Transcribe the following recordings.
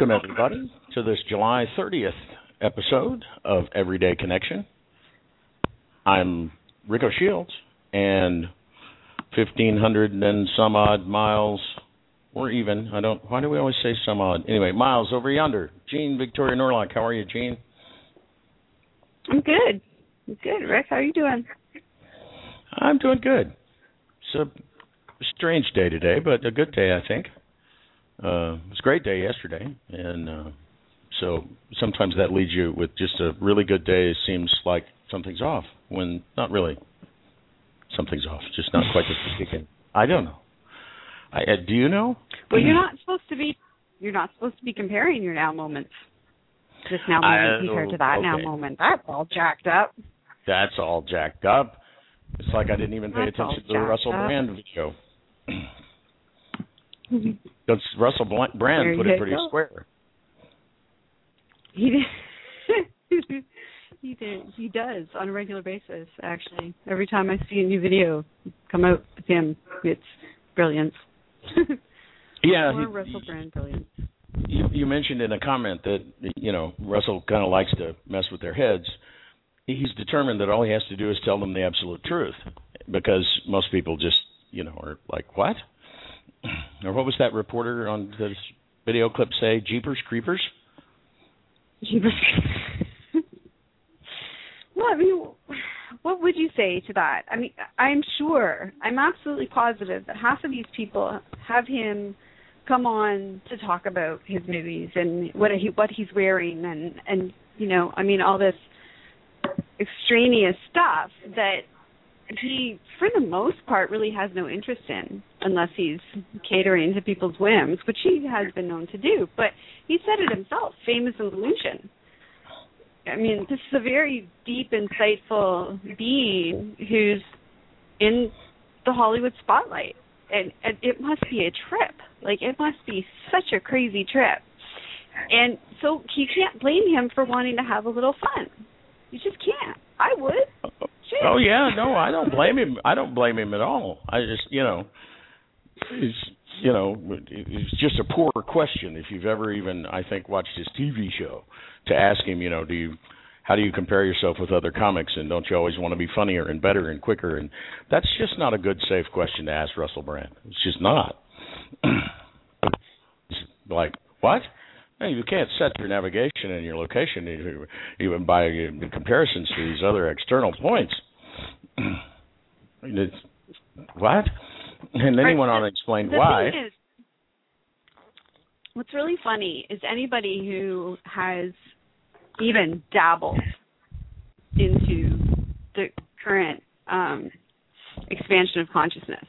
Welcome, everybody, to this July 30th episode of Everyday Connection. I'm Rico Shields, and 1,500 and some odd miles, or even, I don't, why do we always say some odd? Anyway, miles over yonder. Jean Victoria Norlock, how are you, Jean? I'm good. I'm good, Rick. How are you doing? I'm doing good. It's a strange day today, but a good day, I think. Uh, it was a great day yesterday, and uh, so sometimes that leads you with just a really good day. It seems like something's off when not really. Something's off, just not quite the weekend. I don't know. I, uh, do you know? Well, you're not supposed to be. You're not supposed to be comparing your now moments. This now moment I- compared to that now moment. That's all jacked up. That's all jacked up. It's like I didn't even pay That's attention to the Russell up. Brand video. Mm-hmm. Because Russell Brand put it pretty go. square. He did. he did. He does on a regular basis. Actually, every time I see a new video come out with him, it's brilliance. Yeah, he- Russell Brand brilliance. you, you mentioned in a comment that you know Russell kind of likes to mess with their heads. He's determined that all he has to do is tell them the absolute truth, because most people just you know are like, "What?" Or what was that reporter on this video clip say? Jeepers creepers. Jeepers. well, I mean, what would you say to that? I mean, I'm sure, I'm absolutely positive that half of these people have him come on to talk about his movies and what he what he's wearing and and you know, I mean, all this extraneous stuff that he, for the most part, really has no interest in, unless he's catering to people's whims, which he has been known to do. But he said it himself, famous illusion. I mean, this is a very deep, insightful being who's in the Hollywood spotlight, and, and it must be a trip. Like it must be such a crazy trip, and so you can't blame him for wanting to have a little fun. You just can't. I would. Oh yeah, no, I don't blame him. I don't blame him at all. I just, you know, it's you know, it's just a poor question if you've ever even, I think, watched his TV show to ask him, you know, do you, how do you compare yourself with other comics, and don't you always want to be funnier and better and quicker? And that's just not a good, safe question to ask Russell Brand. It's just not. Like what? No, you can't set your navigation and your location even- by uh, comparisons to these other external points. It's, what? And then he went on and explained the why. Thing is, what's really funny is anybody who has even dabbled into the current um, expansion of consciousness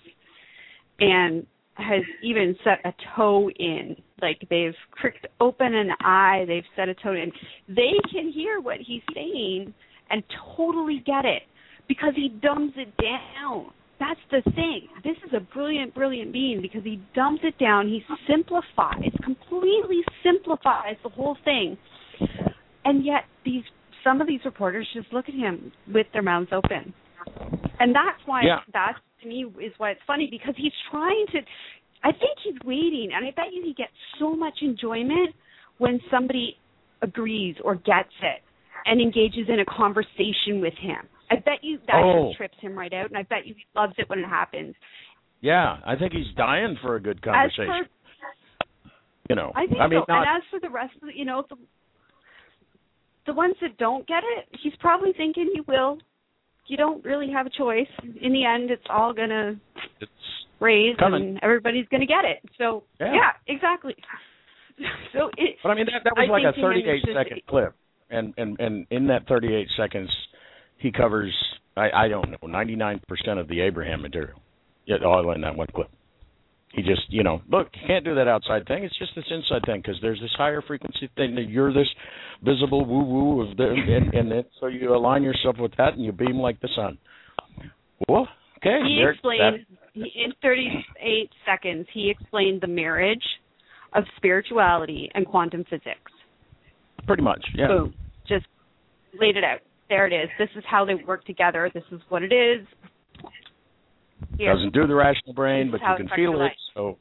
and has even set a toe in, like they've pricked open an eye, they've set a toe in, they can hear what he's saying and totally get it because he dumbs it down. That's the thing. This is a brilliant, brilliant being because he dumbs it down. He simplifies, completely simplifies the whole thing. And yet these some of these reporters just look at him with their mouths open. And that's why Yeah. that to me is why it's funny because he's trying to I think he's waiting and I bet you he gets so much enjoyment when somebody agrees or gets it and engages in a conversation with him. I bet you that Oh. just trips him right out and I bet you he loves it when it happens. Yeah, I think he's dying for a good conversation. As per, you know, I think I mean, so. not, and as for the rest of the, you know, the the ones that don't get it, he's probably thinking you will. You don't really have a choice. In the end, it's all gonna it's raise, Coming. and everybody's gonna get it. So Yeah. exactly. So it. But I mean, that that was I like a to him 38 it's just- second clip, and and and in that 38 seconds, he covers I I don't know 99 percent of the Abraham material, yeah, oh, all in that one clip. He just you know look you can't do that outside thing. It's just this inside thing because there's this higher frequency thing that you're this visible woo woo of the and and it, so you align yourself with that and you beam like the sun. Well, okay. He there- explained he, in 38 seconds. He explained the marriage of spirituality and quantum physics. pretty much, yeah. Boom. Just laid it out. There it is. This is how they work together. This is what it is. Here. Doesn't do the rational brain, but you can feel it. So,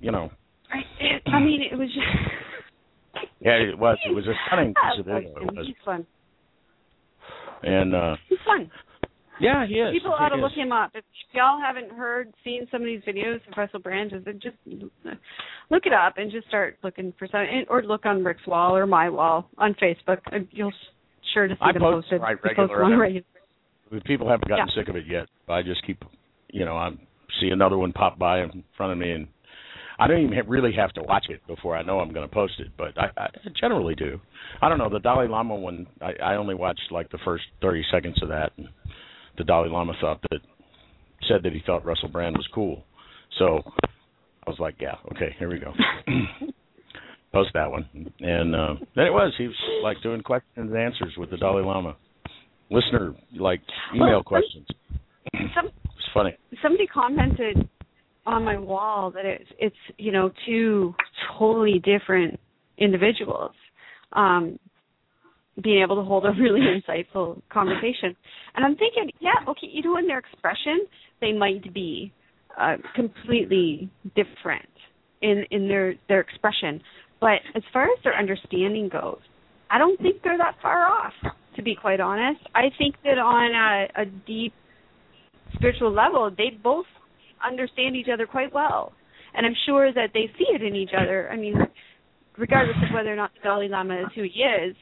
you know, I, it, I mean, it was just. yeah, it was. It was a stunning I piece of video. It was. He's fun. And uh He's fun. yeah, he is. People he ought to is. look him up. If y'all haven't heard, seen some of these videos of Russell Brand, just just look it up and just start looking for some, or look on Rick's wall or my wall on Facebook. and You'll sure to see I them post posted. right He posts regular. one regular. People haven't gotten Yeah. sick of it yet. I just keep, you know, I see another one pop by in front of me, and I don't even really have to watch it before I know I'm going to post it. But I, I generally do. I don't know the Dalai Lama one. I, I only watched like the first 30 seconds of that, and the Dalai Lama thought that said that he thought Russell Brand was cool. So I was like, yeah, okay, here we go. Post that one, and uh, then it was he was like doing questions and answers with the Dalai Lama, listener like email Well, questions. Some funny. somebody commented on my wall that it's it's you know two totally different individuals um being able to hold a really insightful conversation. And i'm thinking yeah okay you know in their expression they might be uh completely different in in their their expression. But as far as their understanding goes i don't think they're that far off to be quite honest. I think that on a, a deep spiritual level, they both understand each other quite well. And I'm sure that they see it in each other. I mean, regardless of whether or not the Dalai Lama is who he is,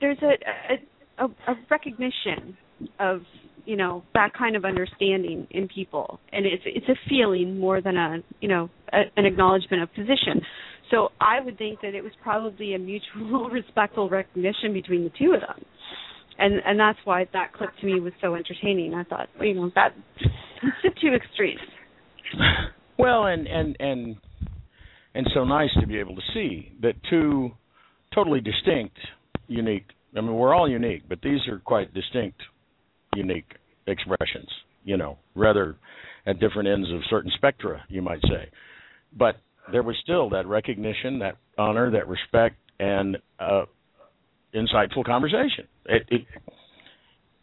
there's a, a, a recognition of you know that kind of understanding in people, and it's it's a feeling more than a you know a, an acknowledgement of position. So I would think that it was probably a mutual respectful recognition between the two of them and and that's why that clip to me was so entertaining. I thought, well, you know, that it's the two extremes. Well, and and and and so nice to be able to see that two totally distinct, unique. I mean, we're all unique, but these are quite distinct, unique expressions. You know, rather at different ends of certain spectra, you might say. But there was still that recognition, that honor, that respect, and uh, insightful conversation. It, it,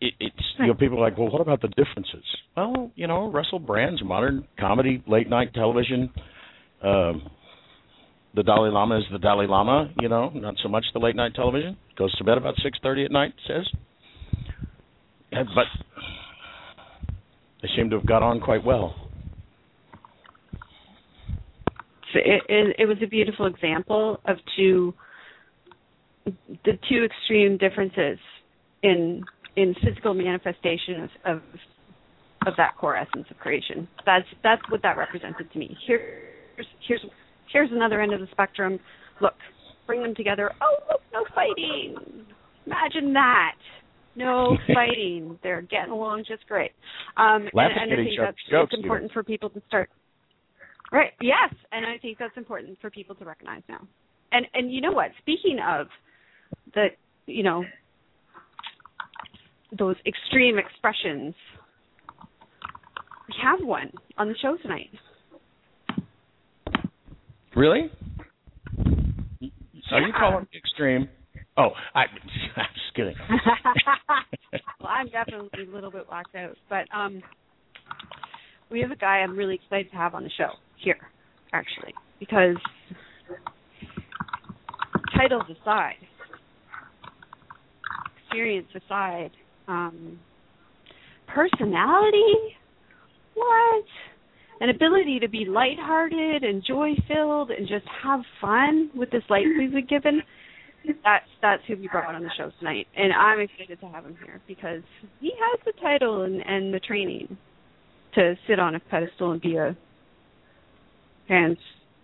it it's you know people are like, well, what about the differences? Well, you know, Russell Brand's modern comedy, late night television. Um, the Dalai Lama is the Dalai Lama, you know, not so much the late night television. Goes to bed about six thirty at night, says. Yeah, but they seem to have got on quite well. So it, it, it was a beautiful example of two the two extreme differences in in physical manifestation of, of of that core essence of creation. That's that's what that represented to me. Here's here's here's another end of the spectrum. Look, bring them together. Oh, look, no fighting. Imagine that. No fighting. They're getting along just great. Um, Laughing and, and I think that's jokes, it's important for people to start. Right. Yes, and I think that's important for people to recognize now. And and you know what? Speaking of the you know those extreme expressions, we have one on the show tonight. Really? Are you Yeah. calling it extreme? Oh, I, I'm just kidding. well, I'm definitely a little bit whacked out, but um, we have a guy I'm really excited to have on the show here, actually, because titles aside, experience aside, um, personality. what? An ability to be lighthearted and joy filled and just have fun with this life we've been given. That's that's who we brought on the show tonight, and I'm excited to have him here because he has the title and, and the training to sit on a pedestal and be a hands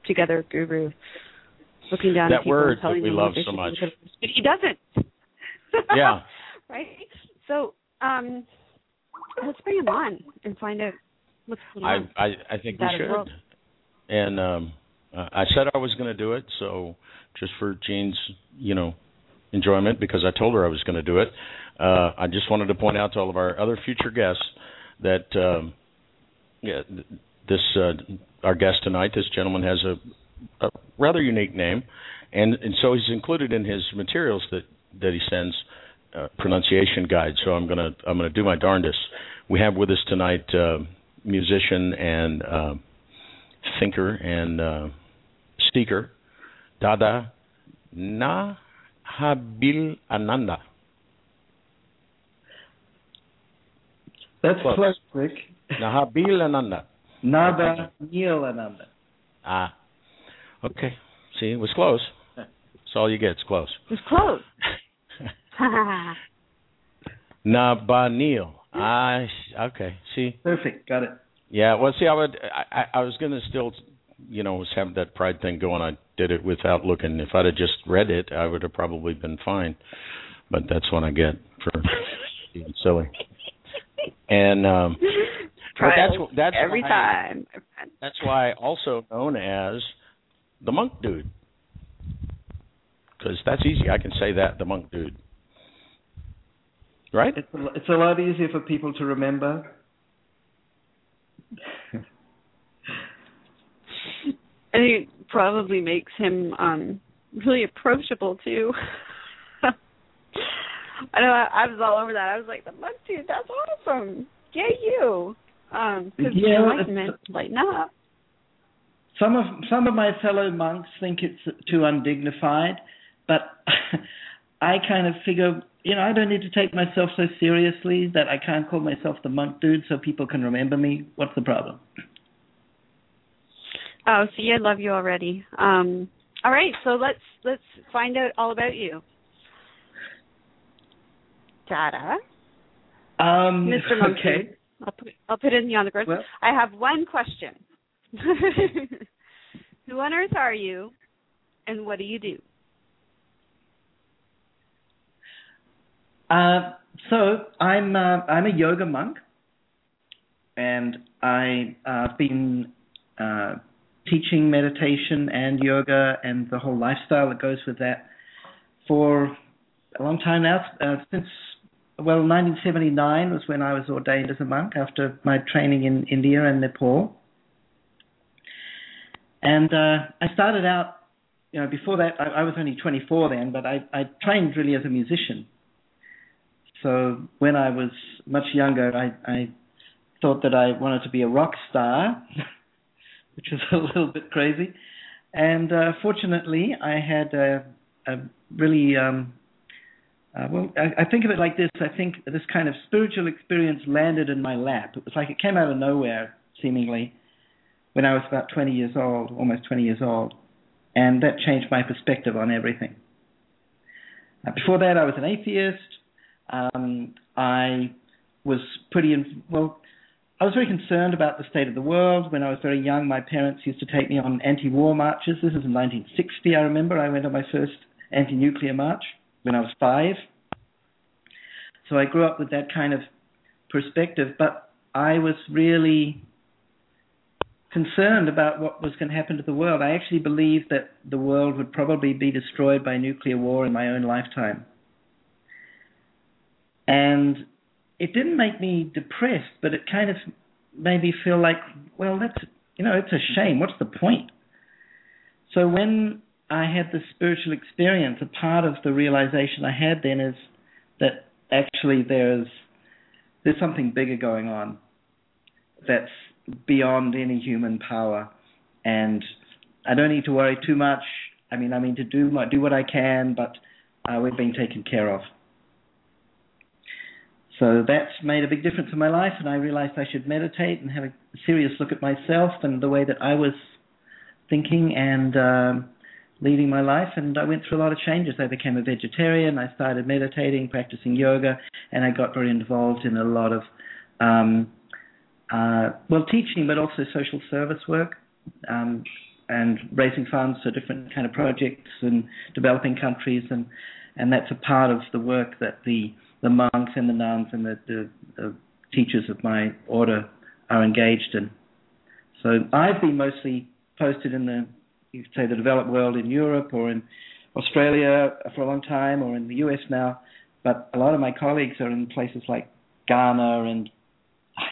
together guru, looking down that at people word and telling that we them love so much. But he doesn't. Yeah. right. So, um, let's bring him on and find out what's going I on. I, I think we That as well. should. And um I said I was going to do it, so just for Jean's, you know, enjoyment because I told her I was going to do it. Uh I just wanted to point out to all of our other future guests that um yeah, this uh our guest tonight, this gentleman has a, a rather unique name and and so he's included in his materials that that he sends uh, pronunciation guide. So I'm gonna I'm gonna do my darndest. We have with us tonight uh, musician and uh, thinker and uh, speaker Dada Nahabil Ananda. That's Close. close, Rick. Nahabil Ananda. Nada Neil Ananda. Ah, okay. See, it was close. That's all you get. It's close. It's close. Nabanil. Ah, okay. See, Perfect, got it. Yeah, well, see, I would, I, I I was going to still, you know, was have that pride thing going. I did it without looking. If I'd have just read it, I would have probably been fine. But that's what I get for being silly. And um, that's that's every why, time. That's why also known as the monk dude, because that's easy. I can say that the monk dude, right? It's a, it's a lot easier for people to remember. I think it probably makes him um really approachable too. I know I, I was all over that. I was like, the monk dude, that's awesome. Yay you. Um, because Yeah, enlightenment, lighten up. Some of some of my fellow monks think it's too undignified, but I kind of figure, you know, I don't need to take myself so seriously that I can't call myself the monk dude so people can remember me. What's the problem? Oh, see, I love you already. Um, all right, so let's let's find out all about you. Dada, Um, Mr. Monk okay. Dude. I'll put I'll put in the on the grid. Well, I have one question. Who on earth are you, and what do you do? Uh, so I'm uh, I'm a yoga monk, and I uh, been uh, teaching meditation and yoga and the whole lifestyle that goes with that for a long time now. Uh, since well, 1979 was when I was ordained as a monk after my training in India and Nepal. And I started out, you know, before that I, I was only 24 then, but I, I trained really as a musician. So when I was much younger, I, I thought that I wanted to be a rock star, which was a little bit crazy. And uh, fortunately, I had a, a really, um, uh, well, I, I think of it like this. I think this kind of spiritual experience landed in my lap. It was like it came out of nowhere, seemingly, when I was about 20 years old, almost 20 years old. And that changed my perspective on everything. Before that, I was an atheist. Um, I was pretty well. I was very concerned about the state of the world. When I was very young, my parents used to take me on anti-war marches. This is in 1960. I remember I went on my first anti-nuclear march when I was five. So I grew up with that kind of perspective, but I was really concerned about what was going to happen to the world. I actually believed that the world would probably be destroyed by nuclear war in my own lifetime. And it didn't make me depressed, but it kind of made me feel like, well, that's, you know, it's a shame. What's the point? So when I had this spiritual experience, a part of the realization I had then is that actually there's there's something bigger going on that's beyond any human power, and I don't need to worry too much. I mean, I mean to do do what I can, but uh, we're being taken care of. So that's made a big difference in my life, and I realized I should meditate and have a serious look at myself and the way that I was thinking and um, leading my life. And I went through a lot of changes. I became a vegetarian. I started meditating, practicing yoga, and I got very involved in a lot of um, uh, well, teaching, but also social service work. Um, and raising funds for different kind of projects in developing countries, and and that's a part of the work that the the monks and the nuns and the, the, the teachers of my order are engaged in. So I've been mostly posted in the you could say the developed world in Europe or in Australia for a long time or in the US now, but a lot of my colleagues are in places like Ghana and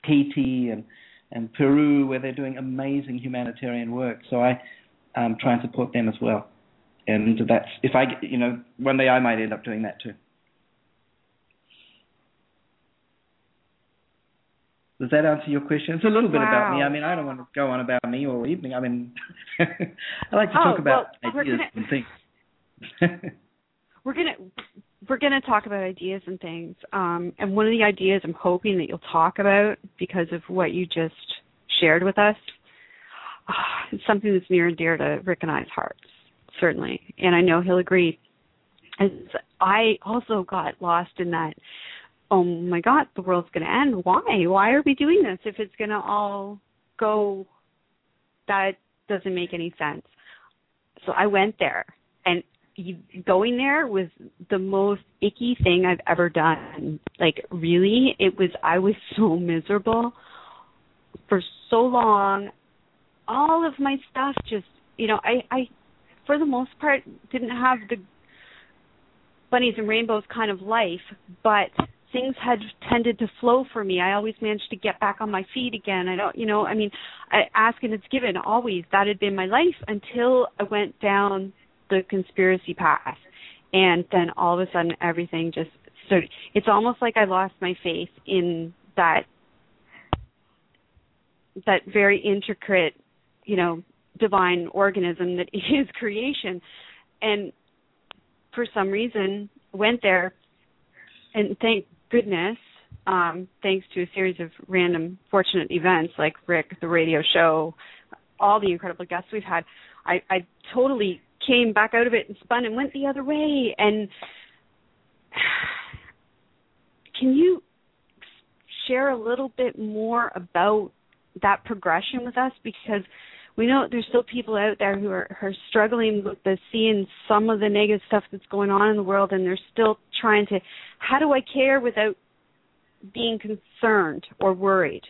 Haiti and and Peru where they're doing amazing humanitarian work. So I um, try and support them as well. And that's if I you know one day I might end up doing that too. Does that answer your question? It's a little bit wow. about me. I mean, I don't want to go on about me all evening. I mean, I like to oh, talk about well, ideas gonna, and things. we're gonna we're gonna talk about ideas and things. Um, and one of the ideas I'm hoping that you'll talk about because of what you just shared with us, uh, it's something that's near and dear to Rick and I's hearts, certainly. And I know he'll agree. As I also got lost in that oh my god, the world's going to end. Why? Why are we doing this if it's going to all go? That doesn't make any sense. So I went there, and going there was the most icky thing I've ever done. Like really, it was. I was so miserable for so long. All of my stuff just, you know, I, I, for the most part, didn't have the bunnies and rainbows kind of life, but things had tended to flow for me. I always managed to get back on my feet again. I don't, you know, I mean, I ask and it's given. Always that had been my life until I went down the conspiracy path, and then all of a sudden everything just started. It's almost like I lost my faith in that that very intricate, you know, divine organism that is creation, and for some reason went there and thank goodness, um, thanks to a series of random fortunate events like Rick, the radio show, all the incredible guests we've had, I, I totally came back out of it and spun and went the other way. And can you share a little bit more about that progression with us? Because we know there's still people out there who are, who are struggling with the seeing some of the negative stuff that's going on in the world, and they're still trying to, how do I care without being concerned or worried?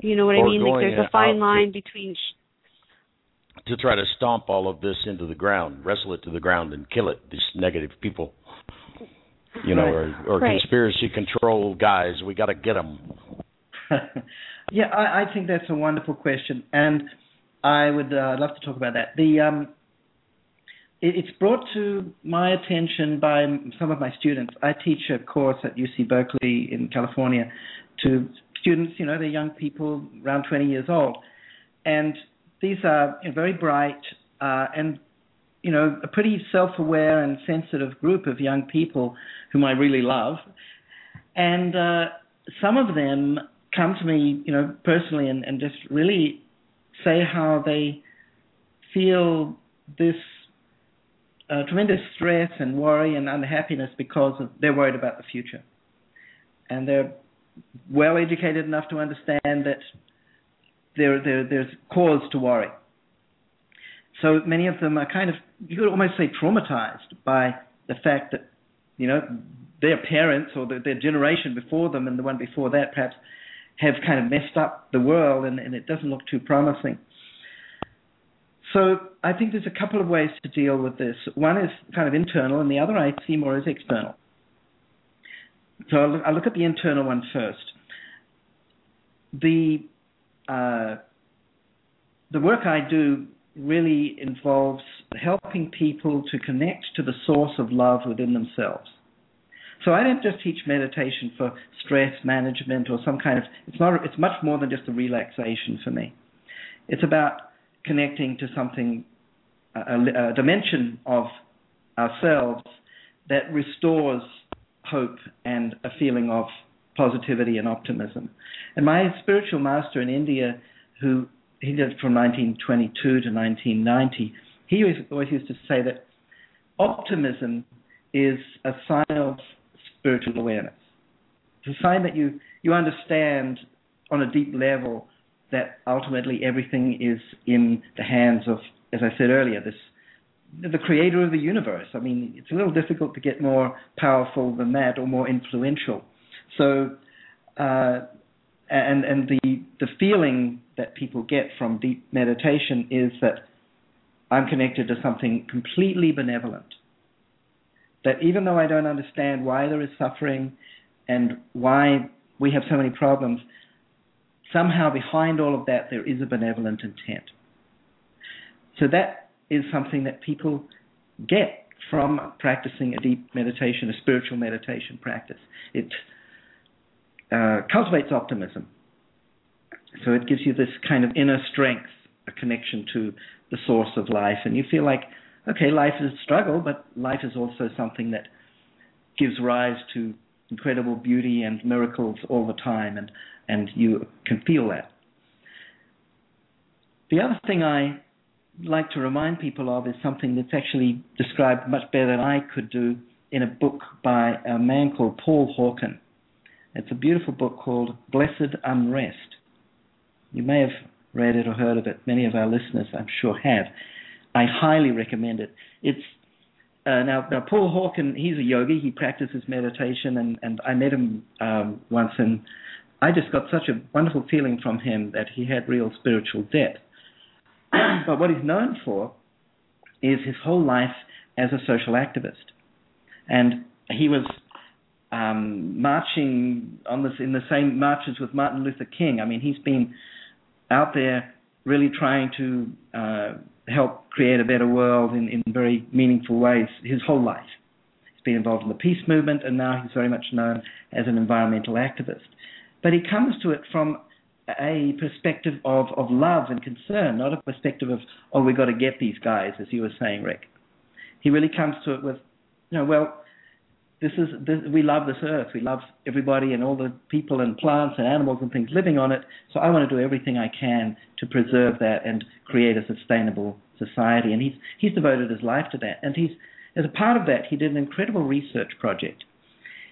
You know what or I mean? Like there's a fine line to, between. Sh- to try to stomp all of this into the ground, wrestle it to the ground, and kill it. These negative people, you know, or, or right. conspiracy control guys. We got to get them. yeah, I, I think that's a wonderful question, and I would uh, love to talk about that. The um, it, it's brought to my attention by some of my students. I teach a course at UC Berkeley in California to students. You know, they're young people around 20 years old, and these are you know, very bright uh, and you know a pretty self-aware and sensitive group of young people whom I really love, and uh, some of them come to me, you know, personally and, and just really say how they feel this uh, tremendous stress and worry and unhappiness because of, they're worried about the future. And they're well educated enough to understand that there, there, there's cause to worry. So many of them are kind of, you could almost say, traumatized by the fact that, you know, their parents or the, their generation before them and the one before that perhaps have kind of messed up the world and, and it doesn't look too promising. So I think there's a couple of ways to deal with this. One is kind of internal, and the other I see more as external. So I'll look, I'll look at the internal one first. The uh, the work I do really involves helping people to connect to the source of love within themselves. So I don't just teach meditation for stress management or some kind of. It's not. It's much more than just a relaxation for me. It's about connecting to something, a, a dimension of ourselves that restores hope and a feeling of positivity and optimism. And my spiritual master in India, who he did from 1922 to 1990, he always, always used to say that optimism is a sign of spiritual awareness. It's a sign that you, you understand on a deep level that ultimately everything is in the hands of, as I said earlier, this the creator of the universe. I mean, it's a little difficult to get more powerful than that or more influential. So, uh, and and the the feeling that people get from deep meditation is that I'm connected to something completely benevolent. That even though I don't understand why there is suffering and why we have so many problems, somehow behind all of that there is a benevolent intent. So that is something that people get from practicing a deep meditation, a spiritual meditation practice. It uh, cultivates optimism. So it gives you this kind of inner strength, a connection to the source of life, and you feel like, okay, life is a struggle, but life is also something that gives rise to incredible beauty and miracles all the time, and and you can feel that. The other thing I like to remind people of is something that's actually described much better than I could do in a book by a man called Paul Hawken. It's a beautiful book called Blessed Unrest. You may have read it or heard of it. Many of our listeners, I'm sure, have. I highly recommend it. It's uh, now, now, Paul Hawken, he's a yogi. He practices meditation, and, and I met him um, once, and I just got such a wonderful feeling from him that he had real spiritual depth. but what he's known for is his whole life as a social activist. And he was um, marching on this in the same marches with Martin Luther King. I mean, he's been out there really trying to uh, help create a better world in, in very meaningful ways his whole life. He's been involved in the peace movement, and now he's very much known as an environmental activist but he comes to it from a perspective of, of love and concern, not a perspective of, oh, we've got to get these guys, as you were saying, Rick. He really comes to it with, you know, well, this is this, we love this earth, we love everybody and all the people and plants and animals and things living on it. So I want to do everything I can to preserve that and create a sustainable society. And he's he's devoted his life to that. And he's as a part of that, he did an incredible research project.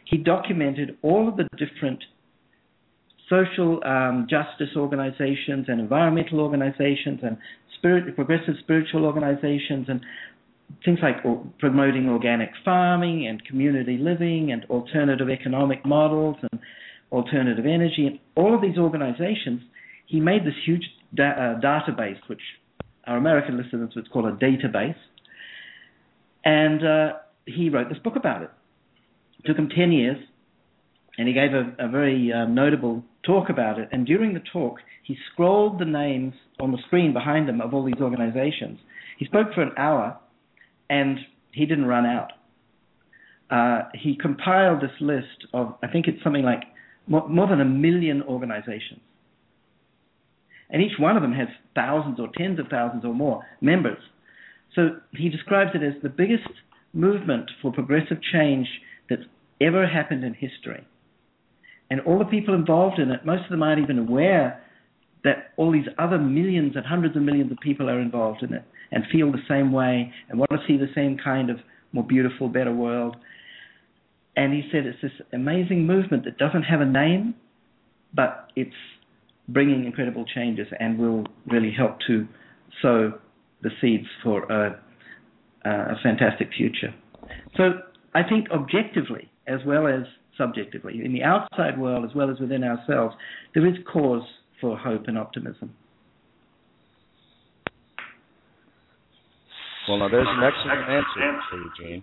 He documented all of the different social um, justice organizations and environmental organizations and spirit, progressive spiritual organizations and things like promoting organic farming and community living and alternative economic models and alternative energy and all of these organizations, he made this huge da- uh, database, which our American listeners would call a database, and uh, he wrote this book about it. It took him 10 years, and he gave a, a very uh, notable talk about it. And during the talk, he scrolled the names on the screen behind him of all these organizations. He spoke for an hour, and he didn't run out. Uh, he compiled this list of, I think it's something like more, more than a million organizations. And each one of them has thousands or tens of thousands or more members. So he describes it as the biggest movement for progressive change that's ever happened in history. And all the people involved in it, most of them aren't even aware that all these other millions and hundreds of millions of people are involved in it and feel the same way and want to see the same kind of more beautiful, better world. And he said it's this amazing movement that doesn't have a name, but it's bringing incredible changes and will really help to sow the seeds for a, a fantastic future. So I think objectively, as well as subjectively, in the outside world as well as within ourselves, there is cause for hope and optimism. Well, now there's an excellent answer for you, Jane.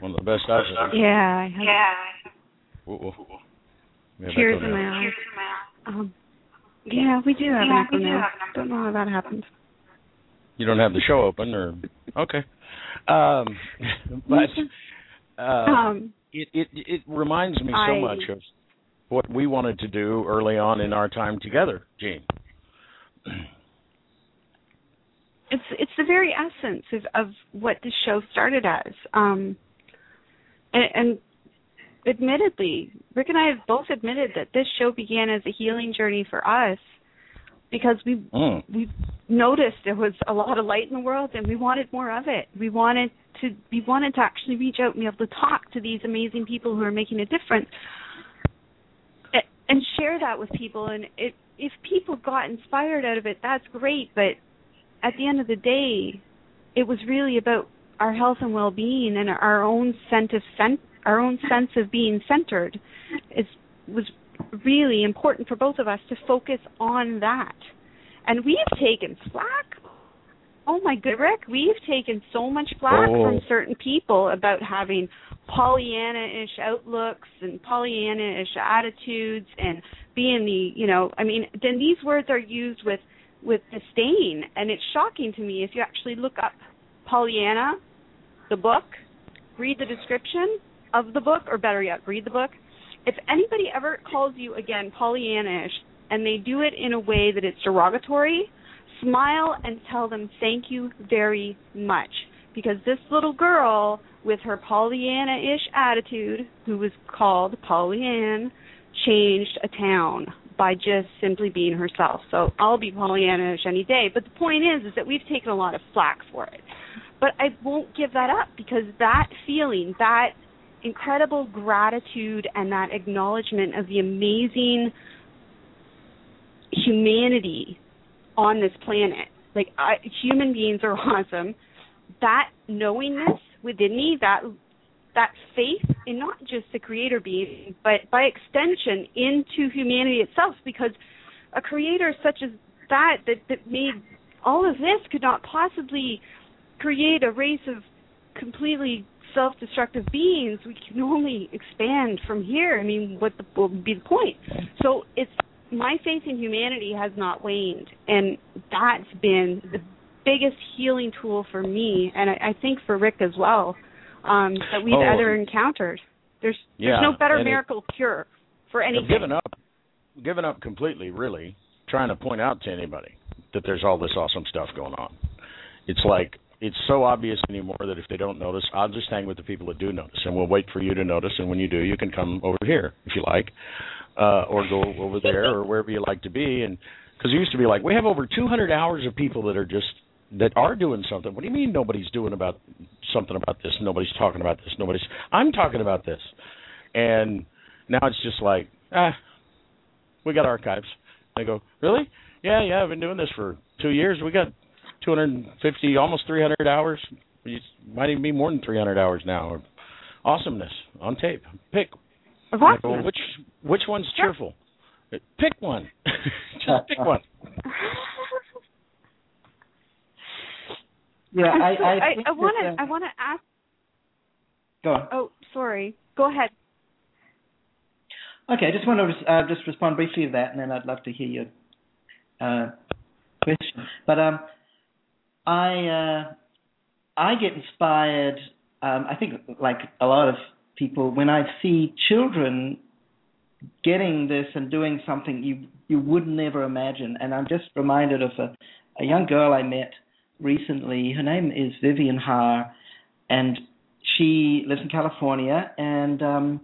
One of the best I've heard. Yeah. I have. Whoa, Yeah, Tears in my eyes. Um, yeah, we do have yeah, an echo now. Don't know how that happened. You don't have the show open, or okay? Um, but uh, um, it it it reminds me so much of what we wanted to do early on in our time together, Jean. It's it's the very essence of, of what the show started as, um, and, and admittedly, Rick and I have both admitted that this show began as a healing journey for us because we Mm. we noticed there was a lot of light in the world and we wanted more of it. We wanted to we wanted to actually reach out and be able to talk to these amazing people who are making a difference and share that with people and it, if people got inspired out of it that's great but at the end of the day it was really about our health and well-being and our own sense of our own sense of being centered It was really important for both of us to focus on that. And we've taken flack. Oh my good Rick, we've taken so much flack Oh. from certain people about having Pollyanna-ish outlooks and Pollyanna-ish attitudes and being the, you know, I mean, then these words are used with with disdain, and it's shocking to me if you actually look up Pollyanna, the book, read the description of the book, or better yet, read the book. If anybody ever calls you again Pollyanna-ish, and they do it in a way that it's derogatory, smile and tell them thank you very much. Because this little girl with her Pollyanna-ish attitude, who was called Pollyann, changed a town by just simply being herself. So I'll be Pollyanna-ish any day. But the point is, is that we've taken a lot of flack for it. But I won't give that up because that feeling, that incredible gratitude and that acknowledgement of the amazing humanity on this planet. Like I, human beings are awesome. That knowingness within me, that that faith in not just the creator being, but by extension into humanity itself, because a creator such as that that, that made all of this could not possibly create a race of completely self-destructive beings. We can only expand from here. I mean, what, the, what would be the point? So it's my faith in humanity has not waned, and that's been the biggest healing tool for me, and I, I think for Rick as well, um, that we've Oh. ever encountered. There's Yeah, there's no better and it- miracle cure for anything. I've given up, given up completely, really, trying to point out to anybody that there's all this awesome stuff going on. It's like it's so obvious anymore that if they don't notice, I'll just hang with the people that do notice, and we'll wait for you to notice. And when you do, you can come over here if you like, uh, or go over there or wherever you like to be. And because it used to be like we have over 200 hours of people that are just that are doing something. What do you mean nobody's doing about something about this? Nobody's talking about this. Nobody's. I'm talking about this, and now it's just like ah, we got archives. They go, really? Yeah, yeah. I've been doing this for two years. We got 250, almost 300 hours. It might even be more than 300 hours now. Awesomeness on tape. Pick. Go, which which one's cheerful? Pick one. Just pick one. Yeah, I, I, I, I want to I want to ask. Go on. Oh, sorry. Go ahead. Okay, I just want to uh, just respond briefly to that, and then I'd love to hear your uh, question. But um, I uh, I get inspired. Um, I think, like a lot of people, when I see children getting this and doing something you you would never imagine, and I'm just reminded of a, a young girl I met recently. Her name is Vivienne Harr, and she lives in California, and um,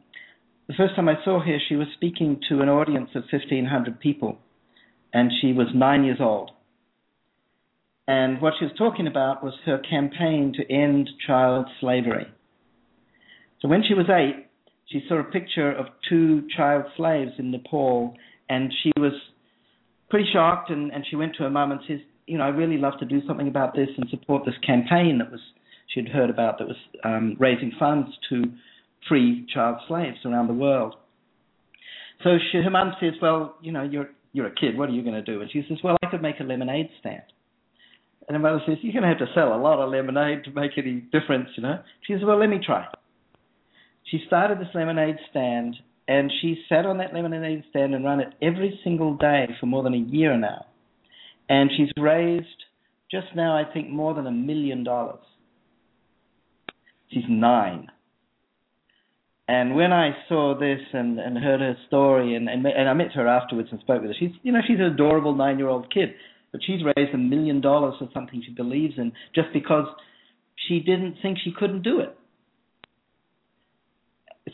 the first time I saw her, she was speaking to an audience of 1,500 people, and she was nine years old. And what she was talking about was her campaign to end child slavery. So when she was eight, she saw a picture of two child slaves in Nepal, and she was pretty shocked. And, and she went to her mum and says, "You know, I really love to do something about this and support this campaign that was she had heard about that was um, raising funds to free child slaves around the world." So she, her mum says, "Well, you know, you're you're a kid. What are you going to do?" And she says, "Well, I could make a lemonade stand." And her mother says, "You're going to have to sell a lot of lemonade to make any difference, you know." She says, "Well, let me try." She started this lemonade stand, and she sat on that lemonade stand and ran it every single day for more than a year now. And she's raised just now, I think, more than a million dollars. She's nine. And when I saw this and, and heard her story, and, and and I met her afterwards and spoke with her, she's you know she's an adorable nine year old kid, but she's raised a million dollars for something she believes in just because she didn't think she couldn't do it.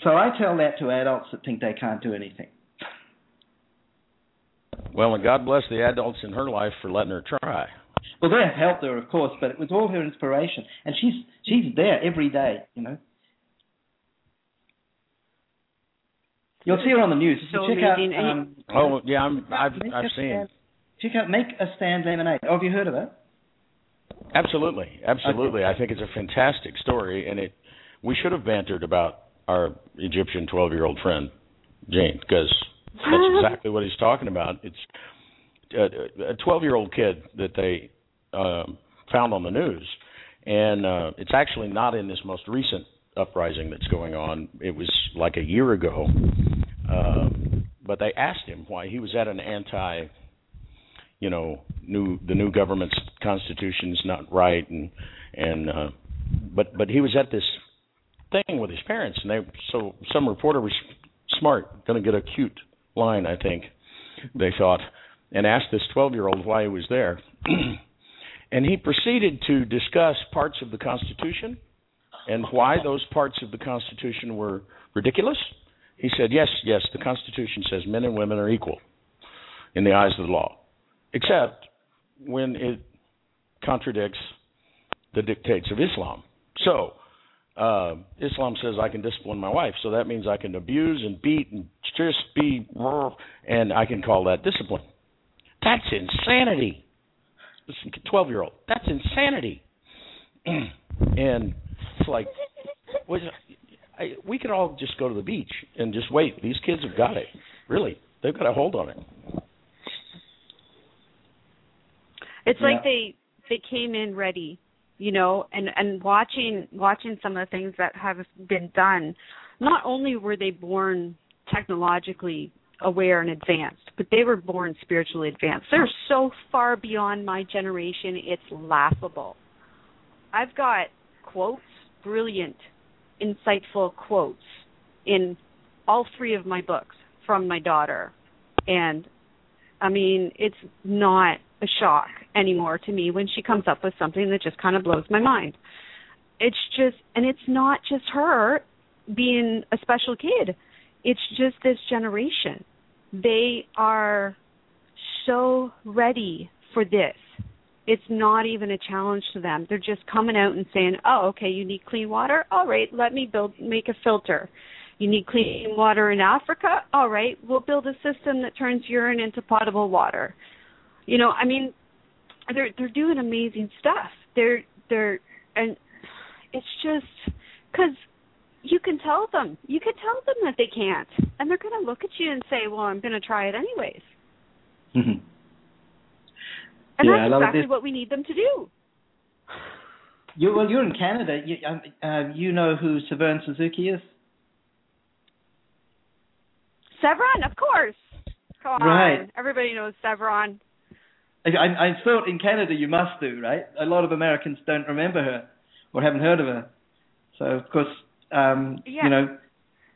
so I tell that to adults that think they can't do anything. Well, and God bless the adults in her life for letting her try. Well, they have helped her, of course, but it was all her inspiration, and she's she's there every day, you know. You'll see her on the news. So check amazing. out. Um, Oh yeah, I'm, I've I've seen. Stand, check out Make a Stand Lemonade. Oh, have you heard of it? Absolutely, absolutely. I think it's a fantastic story, and it. We should have bantered about our Egyptian twelve-year-old friend Jane, because that's exactly what he's talking about. It's a, a twelve-year-old kid that they um, found on the news, and uh, it's actually not in this most recent uprising that's going on. It was like a year ago, um, but they asked him why. He was at an anti you know new the new government's constitution's not right. And and uh but but he was at this thing with his parents. And they so some reporter was smart going to get a cute line i think they thought and asked this 12 year old why he was there and he proceeded to discuss parts of the constitution and why those parts of the constitution were ridiculous he said yes yes the constitution says men and women are equal in the eyes of the law except when it contradicts the dictates of Islam. So, uh, Islam says I can discipline my wife, so that means I can abuse and beat and just be, and I can call that discipline. That's insanity. Listen, Twelve year old. That's insanity. and it's like, was, I, we could all just go to the beach and just wait. These kids have got it. Really, they've got a hold on it. It's Yeah. like they they came in ready, you know, and and watching watching some of the things that have been done. Not only were they born technologically aware and advanced, but they were born spiritually advanced. They're so far beyond my generation, it's laughable. I've got quotes, brilliant, insightful quotes in all three of my books from my daughter. And I mean, it's not a shock anymore to me when she comes up with something that just kind of blows my mind. It's just, and it's not just her being a special kid. It's just this generation. They are so ready for this. It's not even a challenge to them. They're just coming out and saying, "Oh, okay, you need clean water. All right, let me build make a filter. You need clean water in Africa. All right, we'll build a system that turns urine into potable water." You know, I mean, they're they're doing amazing stuff. They're they're and it's just because you can tell them you can tell them that they can't, and they're going to look at you and say, "Well, I'm going to try it anyways." Mhm. And Yeah, that's exactly what we need them to do. You well, you're in Canada. You, um, uh, you know who Severn Suzuki is? Severn, of course. Come on, Right. everybody knows Severn. I, I, thought in Canada you must do, right? A lot of Americans don't remember her or haven't heard of her. So of course, um, Yeah. you know,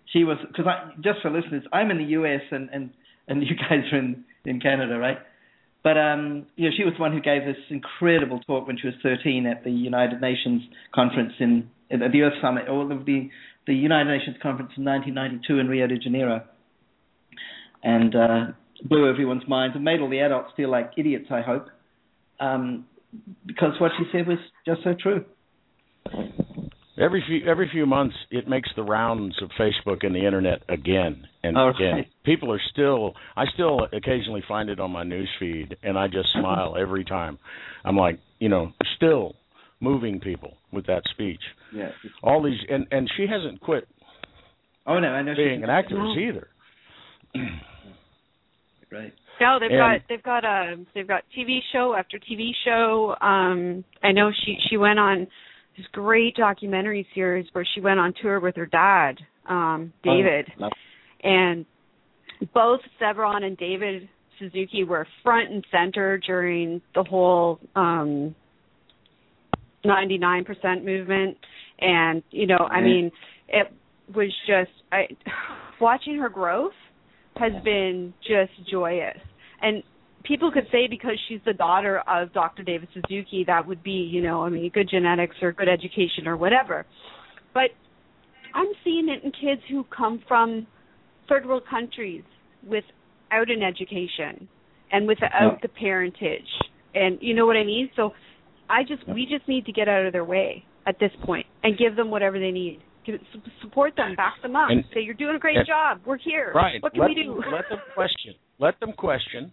she was because I just for listeners, I'm in the U.S. and and and you guys are in in Canada, right? But um, you know, she was the one who gave this incredible talk when she was 13 at the United Nations conference in at the Earth Summit, or the the United Nations conference in 1992 in Rio de Janeiro, and uh, blew everyone's minds and made all the adults feel like idiots. I hope, um, because what she said was just so true. Every few every few months, it makes the rounds of Facebook and the internet again and All again. right. People are still. I still occasionally find it on my news feed, and I just smile every time. I'm like, you know, still moving people with that speech. Yeah. All these, and and she hasn't quit Oh no, I know being she's an activist either. Right. No, they've And- got they've got a they've got TV show after TV show. Um I know she she went on this great documentary series where she went on tour with her dad, um, David. Oh, love- and both Severn and David Suzuki were front and center during the whole um 99% movement and you know I mean it was just I watching her growth has been just joyous and people could say because she's the daughter of Dr. David Suzuki that would be you know I mean good genetics or good education or whatever but I'm seeing it in kids who come from third world countries without an education and without Yeah. the parentage, and you know what I mean. So, I just Yeah. we just need to get out of their way at this point and give them whatever they need. Give, su- support them, back them up. And- Say you're doing a great and- job. We're here. Right. What can let we do? Them, let them question. Let them question,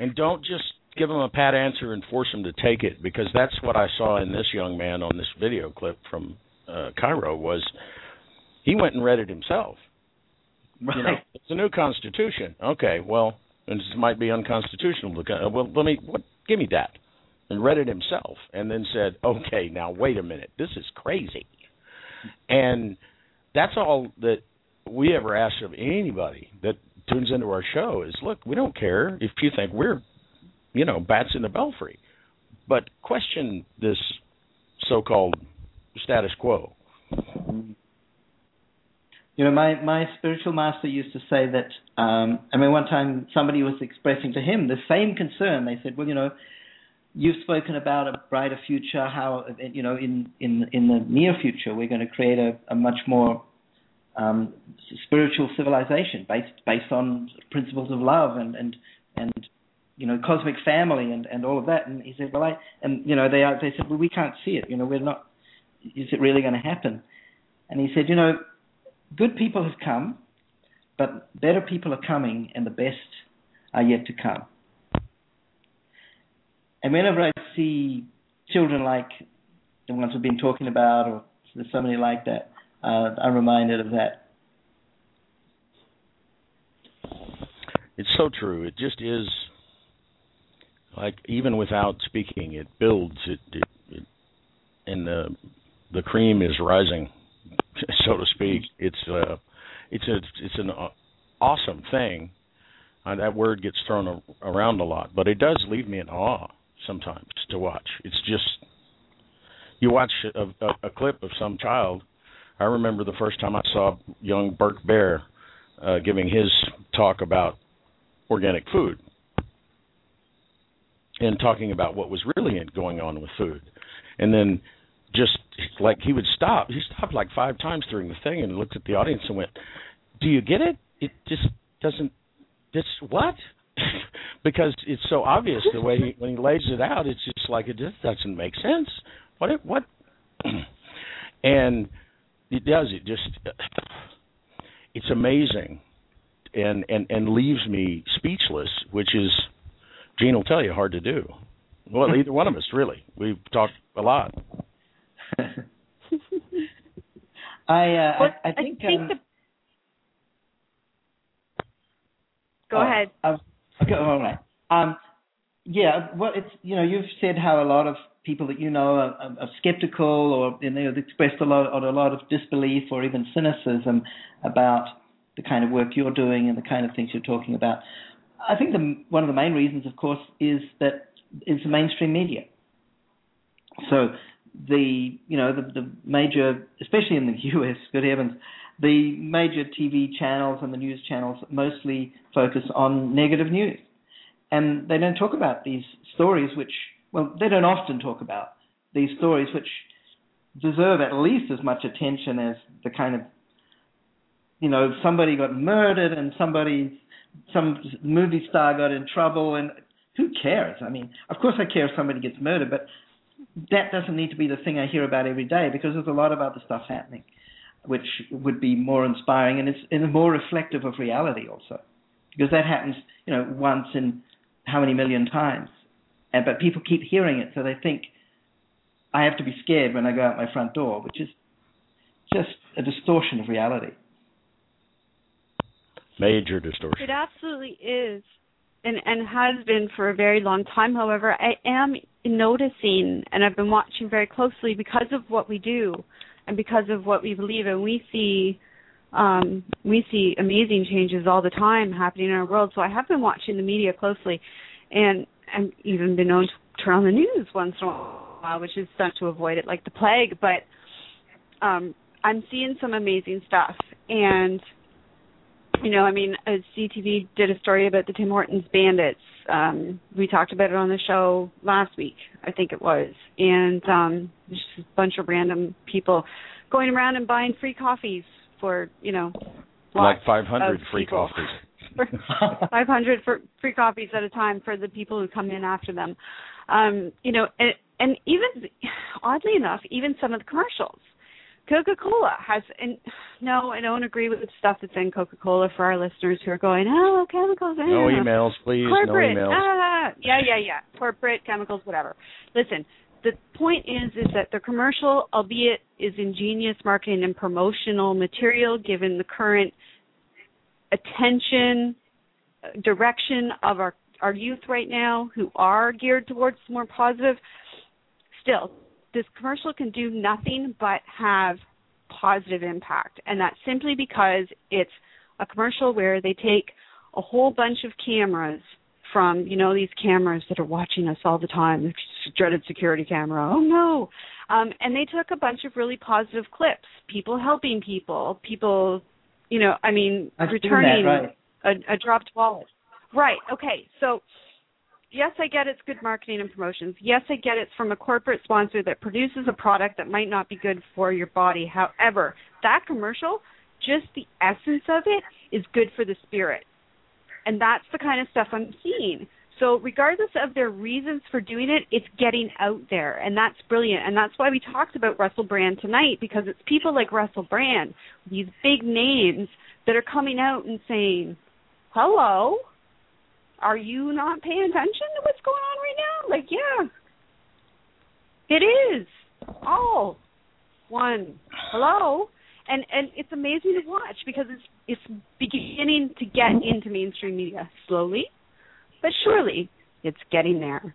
and don't just give them a pat answer and force them to take it because that's what I saw in this young man on this video clip from uh, Cairo was he went and read it himself. Right. You know, it's a new constitution. Okay, well, and this might be unconstitutional. Uh, Well, let me what, give me that, and read it himself, and then said, "Okay, now wait a minute, this is crazy," and that's all that we ever ask of anybody that tunes into our show is, look, we don't care if you think we're, you know, bats in the belfry, but question this so-called status quo. You know, my my spiritual master used to say that. Um, I mean, one time somebody was expressing to him the same concern. They said, "Well, you know, you've spoken about a brighter future. How, you know, in in in the near future, we're going to create a, a much more um, spiritual civilization based based on principles of love and and and you know cosmic family and and all of that." And he said, "Well, I and you know they are, they said, well, we can't see it. You know, we're not. Is it really going to happen?" And he said, "You know." good people have come, but better people are coming, and the best are yet to come. And whenever I see children like the ones we've been talking about, or there's somebody like that, uh, I'm reminded of that. It's so true. It just is like even without speaking, it builds. It, it, it and the the cream is rising, so to speak. It's uh, it's a it's an uh, awesome thing. Uh, that word gets thrown around a lot, but it does leave me in awe sometimes to watch. It's just you watch a, a, a clip of some child. I remember the first time I saw young Birke Baehr uh, giving his talk about organic food and talking about what was really going on with food, and then just like he would stop. He stopped like five times during the thing and looked at the audience and went, "Do you get it? It just doesn't. It's what?" because it's so obvious the way he when he lays it out. It's just like it just doesn't make sense. What? It, what? and it does. It just. It's amazing, and and and leaves me speechless, which is, Gene will tell you, hard to do. Well, either one of us really. We've talked a lot. I, uh, Well, I I think. um, the... Go oh, ahead. uh, okay, all right. Um, yeah, well, it's you know you've said how a lot of people that you know are, are, skeptical or you know, they've expressed a lot a lot of disbelief or even cynicism about the kind of work you're doing and the kind of things you're talking about. I think the, one of the main reasons, of course, is that is the mainstream media. So the you know the, the major, especially in the U.S., good heavens, the major TV channels and the news channels mostly focus on negative news, and they don't talk about these stories, which well, they don't often talk about these stories, which deserve at least as much attention as the kind of you know somebody got murdered and somebody some movie star got in trouble and who cares? I mean, of course I care if somebody gets murdered, but that doesn't need to be the thing I hear about every day because there's a lot of other stuff happening, which would be more inspiring and it's, and more reflective of reality also, because that happens, you know, once in how many million times, and but people keep hearing it, so they think I have to be scared when I go out my front door, which is just a distortion of reality. Major distortion. It absolutely is, and and has been for a very long time. However, I am noticing, and I've been watching very closely because of what we do, and because of what we believe, and we see, um, we see amazing changes all the time happening in our world. So I have been watching the media closely, and and even been known to turn on the news once in a while, which is done to avoid it like the plague. But um, I'm seeing some amazing stuff, and you know, I mean, uh, CTV did a story about the Tim Hortons bandits. Um, we talked about it on the show last week, I think it was, and um, just a bunch of random people going around and buying free coffees for you know like 500 free people. coffees. 500 for free coffees at a time for the people who come in after them. Um, you know, and, and even oddly enough, even some of the commercials. Coca-Cola has, and no, I don't agree with the stuff that's in Coca-Cola for our listeners who are going, oh, chemicals. No eh." emails, please. corporate. No emails. Ah, yeah, yeah, yeah. Corporate chemicals, whatever. Listen, the point is, is that the commercial, albeit is ingenious marketing and promotional material, given the current attention, uh, direction of our our youth right now, who are geared towards more positive. Still, this commercial can do nothing but have positive impact, and that's simply because it's a commercial where they take a whole bunch of cameras from you know these cameras that are watching us all the time the dreaded security camera. Oh no. Um and they took a bunch of really positive clips people helping people people you know i mean I've seen that, returning right. a, a dropped wallet. Right. Okay. So yes i get it's good marketing and promotions. Yes i get it's from a corporate sponsor that produces a product that might not be good for your body. However that commercial just the essence of it is good for the spirit. And that's the kind of stuff I'm seeing. So regardless of their reasons for doing it, it's getting out there, and that's brilliant. And that's why we talked about Russell Brand tonight because it's people like Russell Brand, these big names that are coming out and saying, "Hello, are you not paying attention to what's going on right now?" Like, yeah, it is all one. Hello, and and it's amazing to watch because it's it's beginning to get into mainstream media slowly, but surely it's getting there.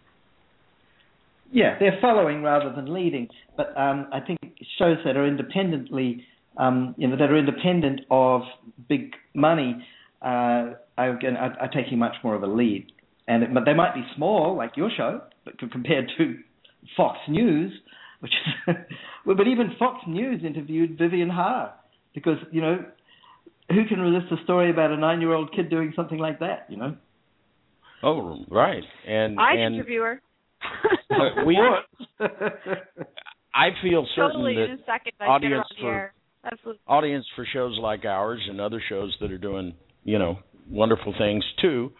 Yeah, they're following rather than leading, but um, I think shows that are independently, um, you know, that are independent of big money, uh, again, are, are taking much more of a lead. And it, but they might be small, like your show, but compared to Fox News, which is, well, but even Fox News interviewed Vivienne Harr because you know who can resist a story about a nine-year-old kid doing something like that? You know. Oh, right. And I and interview her. But we I feel certain totally that in a second. Audience get her on the for- audience for shows like ours and other shows that are doing, you know, wonderful things too,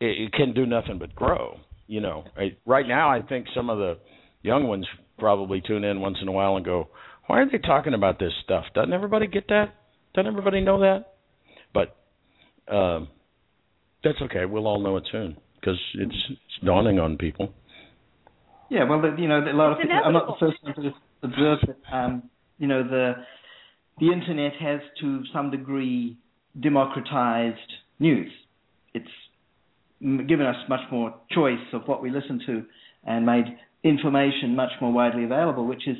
it, it can do nothing but grow. You know, I, right now I think some of the young ones probably tune in once in a while and go, "Why are they talking about this stuff? Doesn't everybody get that? Doesn't everybody know that?" But um, that's okay. We'll all know it soon because it's it's dawning on people. Yeah, well, you know, a lot of people. I'm not the first one to observe that. Um, you know, the the internet has to some degree democratized news. It's given us much more choice of what we listen to, and made information much more widely available, which is,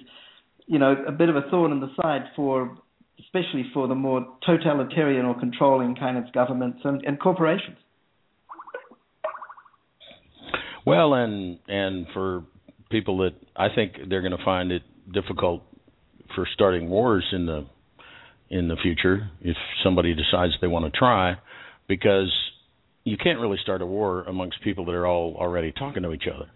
you know, a bit of a thorn in the side for, especially for the more totalitarian or controlling kind of governments and, and corporations. Well, and and for people that I think they're going to find it difficult for starting wars in the in the future if somebody decides they want to try because you can't really start a war amongst people that are all already talking to each other.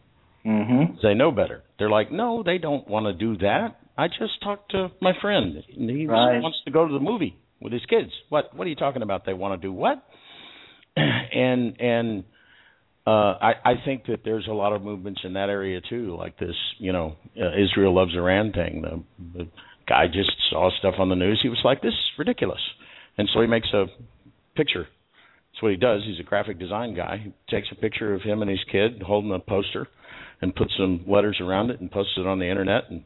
Mm-hmm. They know better. They're like, "No, they don't want to do that. I just talked to my friend. and He Right. wants to go to the movie with his kids. What what are you talking about? They want to do what?" and and uh, I, I think that there's a lot of movements in that area too, like this, you know, uh, Israel loves Iran thing. The, the guy just saw stuff on the news. He was like, "This is ridiculous," and so he makes a picture. That's what he does. He's a graphic design guy. He takes a picture of him and his kid holding a poster, and puts some letters around it and posts it on the internet. And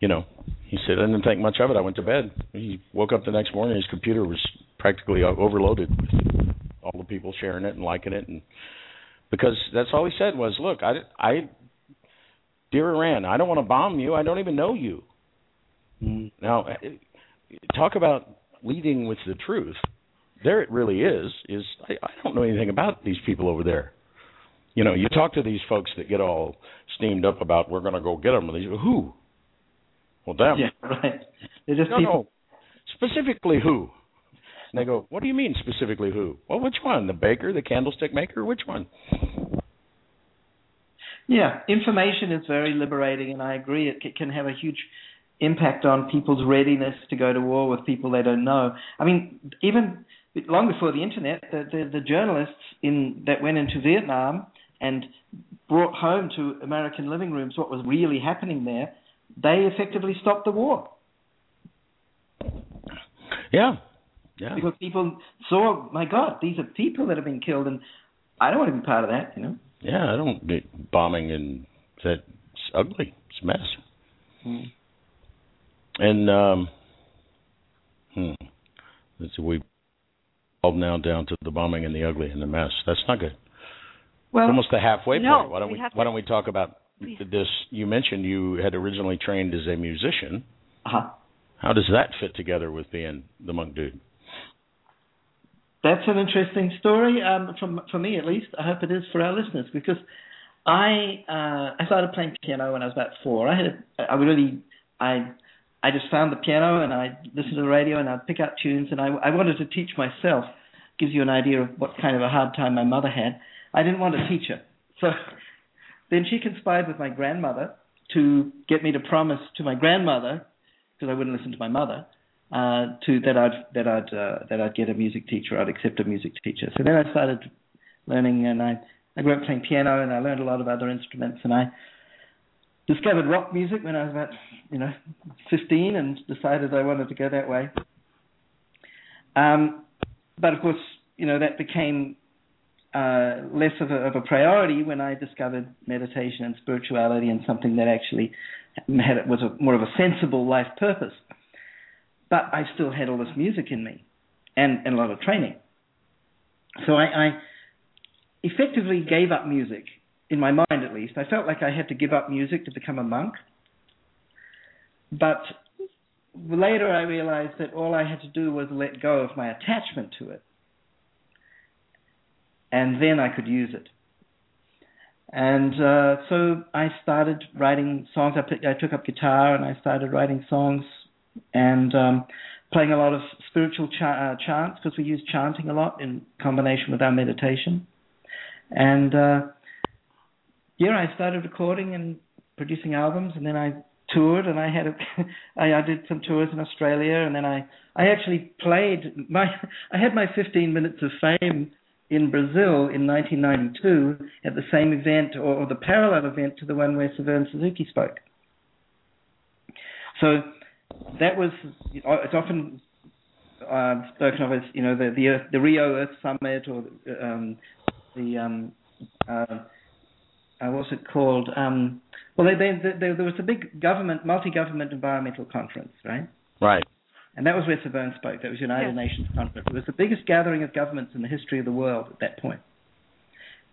you know, he said, "I didn't think much of it. I went to bed." He woke up the next morning. His computer was practically overloaded with all the people sharing it and liking it and because that's all he said was, "Look, I, I, dear Iran, I don't want to bomb you. I don't even know you." Mm. Now, eh, talk about leading with the truth. There it really is. Is I, I don't know anything about these people over there. You know, you talk to these folks that get all steamed up about we're going to go get them. And they go, who? Well, them. Yeah, right. They're just No, people. no. Specifically who? And they go, what do you mean specifically who? Well, which one? The baker, the candlestick maker? Which one? Yeah, information is very liberating, and I agree. It can have a huge impact on people's readiness to go to war with people they don't know. I mean, even long before the internet, the, the, the journalists in that went into Vietnam and brought home to American living rooms what was really happening there, they effectively stopped the war. Yeah. Yeah. Because people saw, my God, these are people that have been killed, and I don't want to be part of that, you know. Yeah, I don't get bombing and that's ugly. It's a mess. Mm. And um, hmm, we all now down to the bombing and the ugly and the mess. That's not good. Well, it's almost the halfway no, point. Why don't we we, Why don't we talk about this? You mentioned you had originally trained as a musician. uh-huh. How does that fit together with being the monk dude? That's an interesting story, um, from for me at least. I hope it is for our listeners because I uh, I started playing piano when I was about four. I had a, I really I I just found the piano and I listened to the radio and I'd pick out tunes and I I wanted to teach myself. Gives you an idea of what kind of a hard time my mother had. I didn't want a teacher, so then she conspired with my grandmother to get me to promise to my grandmother because I wouldn't listen to my mother uh, to that I'd that I'd uh, that I'd get a music teacher. I'd accept a music teacher. So then I started learning, and I I grew up playing piano, and I learned a lot of other instruments, and I discovered rock music when I was about you know 15, and decided I wanted to go that way. Um, but of course, you know that became uh, less of a, of a priority when I discovered meditation and spirituality and something that actually had was a, more of a sensible life purpose but I still had all this music in me and, and a lot of training. So I, I effectively gave up music, in my mind at least. I felt like I had to give up music to become a monk. But later I realized that all I had to do was let go of my attachment to it. And then I could use it. And uh, so I started writing songs. I, I took up guitar and I started writing songs and um, playing a lot of spiritual cha- uh, chants because we use chanting a lot in combination with our meditation. And uh, yeah, I started recording and producing albums, and then I toured, and I had a, I, I did some tours in Australia, and then I I actually played my I had my 15 minutes of fame in Brazil in 1992 at the same event or, or the parallel event to the one where Severn Suzuki spoke. So that was it's often uh, spoken of as you know the the, Earth, the Rio Earth Summit or um, the um, uh, uh, what's it called? Um, well, they, they, they, there was a big government multi-government environmental conference, right? Right. And that was where Sir Severn spoke. That was the United Yes. Nations conference. It was the biggest gathering of governments in the history of the world at that point.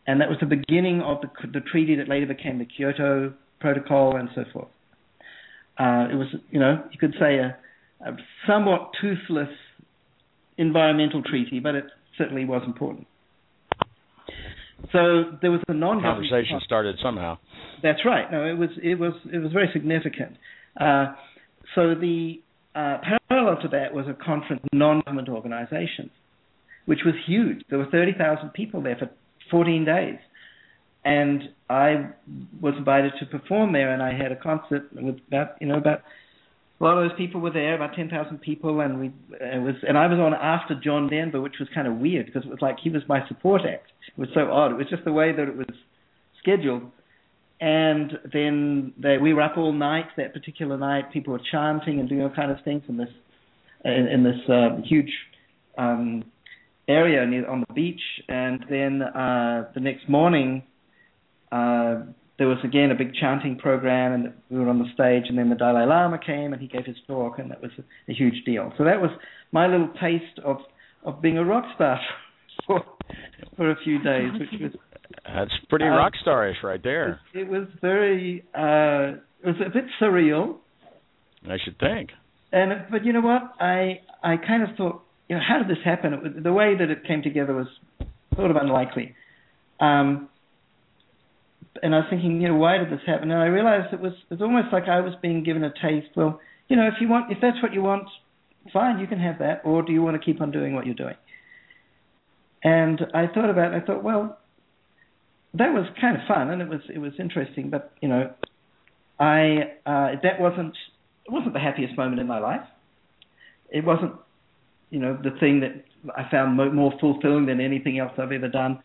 And that was the beginning of the, the treaty that later became the Kyoto Protocol and so forth. Uh, it was, you know, you could say a, a somewhat toothless environmental treaty, but it certainly was important. So there was a non-government Conversation started somehow. that's right. No, it was it was it was very significant. Uh, so the uh, parallel to that was a conference of non-government organizations, which was huge. There were thirty thousand people there for fourteen days, and I was invited to perform there, and I had a concert with about you know about a lot of those people were there, about ten thousand people, and we it was and I was on after John Denver, which was kind of weird because it was like he was my support act. It was so odd. It was just the way that it was scheduled. And then they, we were up all night that particular night. People were chanting and doing all kind of things in this in, in this uh, huge um, area near, on the beach. And then uh, the next morning, uh, there was again a big chanting program, and we were on the stage. And then the Dalai Lama came and he gave his talk, and that was a, a huge deal. So that was my little taste of of being a rock star for for a few days, which was That's pretty Uh, rock starish right there. it was very uh, it was a bit surreal. I should think. And but you know what? I I kind of thought, you know, how did this happen? It the way that it came together was sort of unlikely. Um, and I was thinking, you know, why did this happen? And I realized it was it was almost like I was being given a taste. Well, you know, if you want, if that's what you want, fine, you can have that. Or do you want to keep on doing what you're doing? And I thought about it. I thought, well, that was kind of fun and it was it was interesting. But you know, I uh, that wasn't it wasn't the happiest moment in my life. It wasn't, you know, the thing that I found mo- more fulfilling than anything else I've ever done.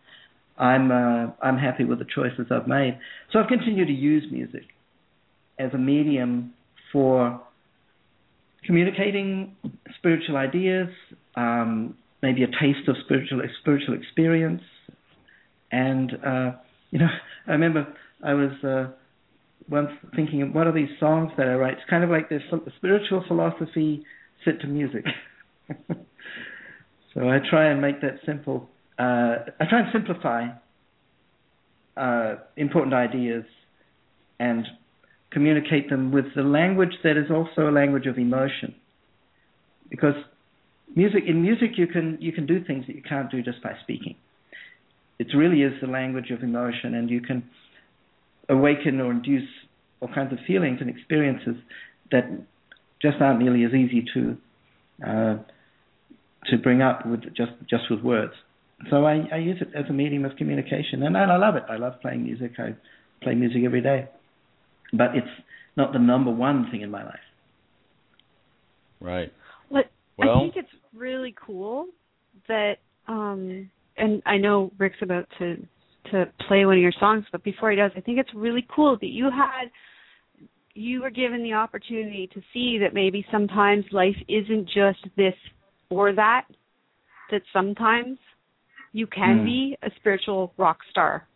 I'm uh, I'm happy with the choices I've made. So I've continued to use music as a medium for communicating spiritual ideas, um, maybe a taste of spiritual spiritual experience, and uh, you know, I remember I was uh, once thinking, what are these songs that I write? It's kind of like this spiritual philosophy set to music. so I try and make that simple. Uh, I try and simplify uh, important ideas and communicate them with the language that is also a language of emotion. Because music in music you can you can do things that you can't do just by speaking. It really is the language of emotion, and you can awaken or induce all kinds of feelings and experiences that just aren't nearly as easy to uh, to bring up with just just with words. So I, I use it as a medium of communication, and, and I love it. I love playing music. I play music every day, but it's not the number one thing in my life. Right. Well, I think it's really cool that, um, and I know Rick's about to to play one of your songs, but before he does, I think it's really cool that you had you were given the opportunity to see that maybe sometimes life isn't just this or that, that sometimes you can mm. be a spiritual rock star.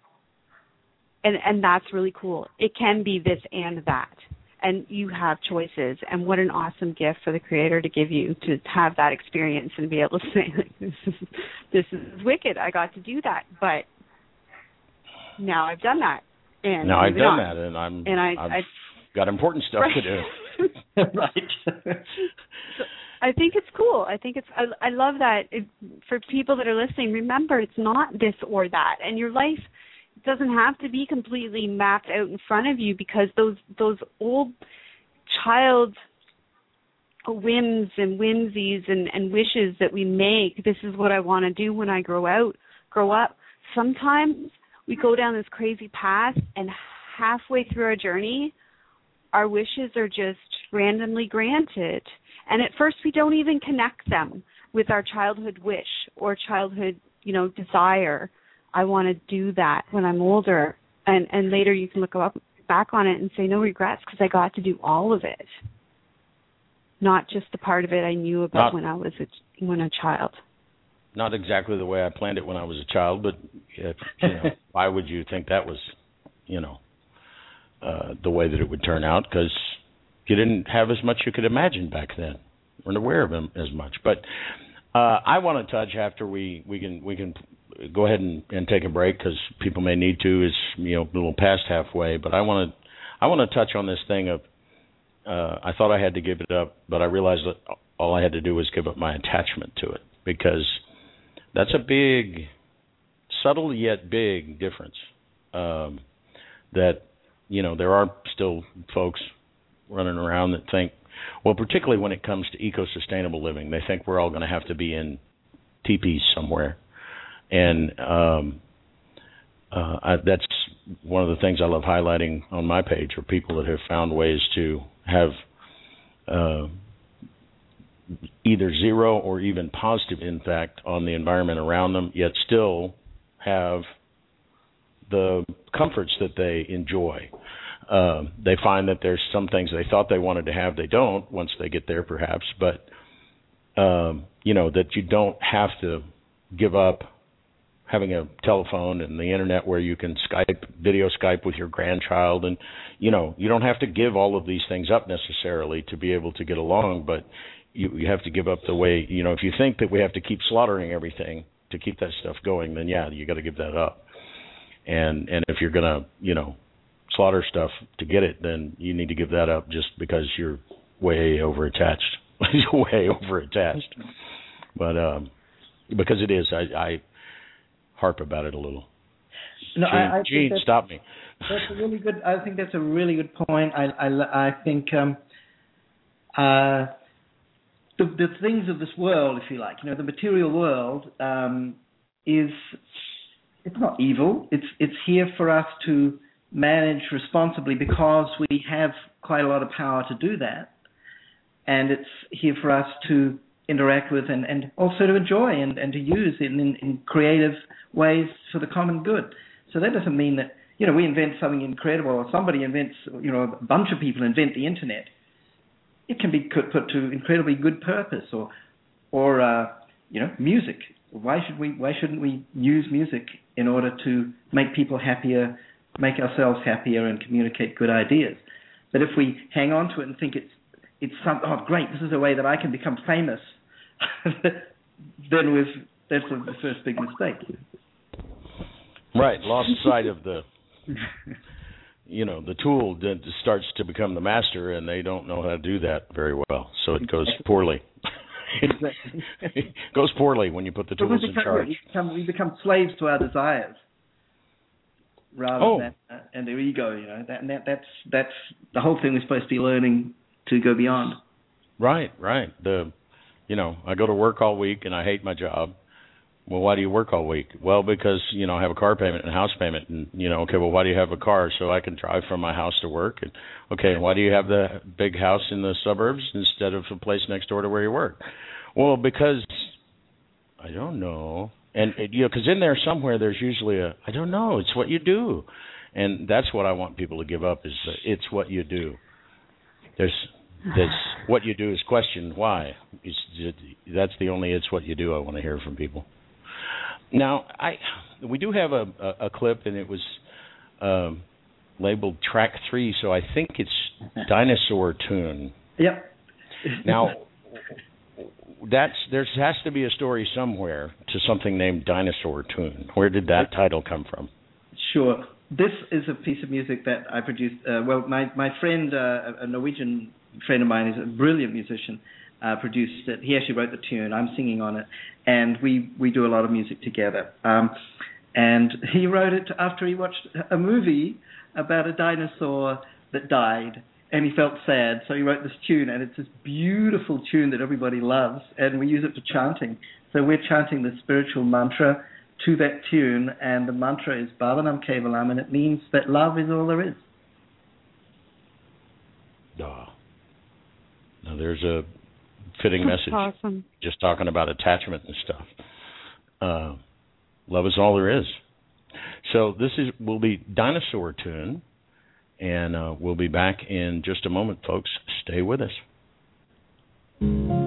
And and that's really cool. It can be this and that. And you have choices and what an awesome gift for the creator to give you to have that experience and be able to say like, this is this is wicked. I got to do that. But now I've done that. And now I've done on. that and I'm and I, I've, got important stuff right. to do. right. I think it's cool. I think it's I, I love that it, for people that are listening. Remember, it's not this or that, and your life doesn't have to be completely mapped out in front of you because those those old child whims and whimsies and, and wishes that we make. This is what I want to do when I grow out, grow up. Sometimes we go down this crazy path, and halfway through our journey, our wishes are just randomly granted. And at first we don't even connect them with our childhood wish or childhood, you know, desire. I want to do that when I'm older. And and later you can look up back on it and say no regrets because I got to do all of it. Not just the part of it I knew about not, when I was a when a child. Not exactly the way I planned it when I was a child, but if, you know, why would you think that was, you know, uh, the way that it would turn out because you didn't have as much you could imagine back then, weren't aware of them as much. But uh, I want to touch after we we can we can go ahead and, and take a break because people may need to. It's you know a little past halfway, but I want to I want to touch on this thing of uh, I thought I had to give it up, but I realized that all I had to do was give up my attachment to it because that's a big, subtle yet big difference. Um, that you know, there are still folks running around that think, well, particularly when it comes to eco-sustainable living, they think we're all going to have to be in teepees somewhere, and um, uh, I, that's one of the things I love highlighting on my page are people that have found ways to have uh, either zero or even positive impact on the environment around them, yet still have the comforts that they enjoy. Uh, they find that there's some things they thought they wanted to have they don't once they get there, perhaps. But um, you know that you don't have to give up having a telephone and the internet where you can Skype, video Skype with your grandchild, and you know you don't have to give all of these things up necessarily to be able to get along, but you, you have to give up the way you know if you think that we have to keep slaughtering everything to keep that stuff going, then yeah, you got to give that up and and if you're gonna you know slaughter stuff to get it, then you need to give that up just because you're way over attached, you're way over attached. But um, because it is, I, I harp about it a little. No, Gene, I, I Gene stop me. That's a really good. I think that's a really good point. I I, I think um, uh, the the things of this world, if you like, you know, the material world um, is it's not evil. It's it's here for us to manage responsibly because we have quite a lot of power to do that. and it's here for us to interact with and, and also to enjoy and, and to use in, in, in creative ways for the common good. So that doesn't mean that you know we invent something incredible or somebody invents you know a bunch of people invent the internet. It can be put to incredibly good purpose or or uh, you know music. Why should we why shouldn't we use music in order to make people happier, make ourselves happier, and communicate good ideas? But if we hang on to it and think it's it's some oh great this is a way that I can become famous, then we've that's the first big mistake. Right, lost sight of the you know the tool that starts to become the master, and they don't know how to do that very well, so it goes poorly. It goes poorly when you put the tools we in charge. We become, we become slaves to our desires rather Oh. than uh, and their ego. You know, that, and that that's that's the whole thing we're supposed to be learning to go beyond. Right, right. The you know, I go to work all week and I hate my job. Well, why do you work all week? Well, because, you know, I have a car payment and a house payment and you know, okay, well why do you have a car? So I can drive from my house to work and okay, and why do you have the big house in the suburbs instead of a place next door to where you work? Well, because I don't know. And it, you know, cuz in there somewhere there's usually a I don't know, it's what you do. And that's what I want people to give up is uh, it's what you do. There's that's what you do is question why. It's, that's the only it's what you do I want to hear from people. Now, I we do have a, a, a clip, and it was um, labeled track three, so I think it's dinosaur tune. Yep. Now, that's there has to be a story somewhere to something named dinosaur tune. Where did that title come from? Sure. This is a piece of music that I produced. Uh, well, my my friend, uh, a Norwegian friend of mine, is a brilliant musician. Uh, produced it. He actually wrote the tune. I'm singing on it, and we we do a lot of music together. Um, and he wrote it after he watched a movie about a dinosaur that died, and he felt sad, so he wrote this tune. And it's this beautiful tune that everybody loves, and we use it for chanting. So we're chanting the spiritual mantra to that tune, and the mantra is Baba Nam Kevalam, and it means that love is all there is. Duh. Now there's a fitting That's message. awesome. Just talking about attachment and stuff. Uh, love is all there is. So this is will be dinosaur tune, and uh, we'll be back in just a moment, folks. Stay with us.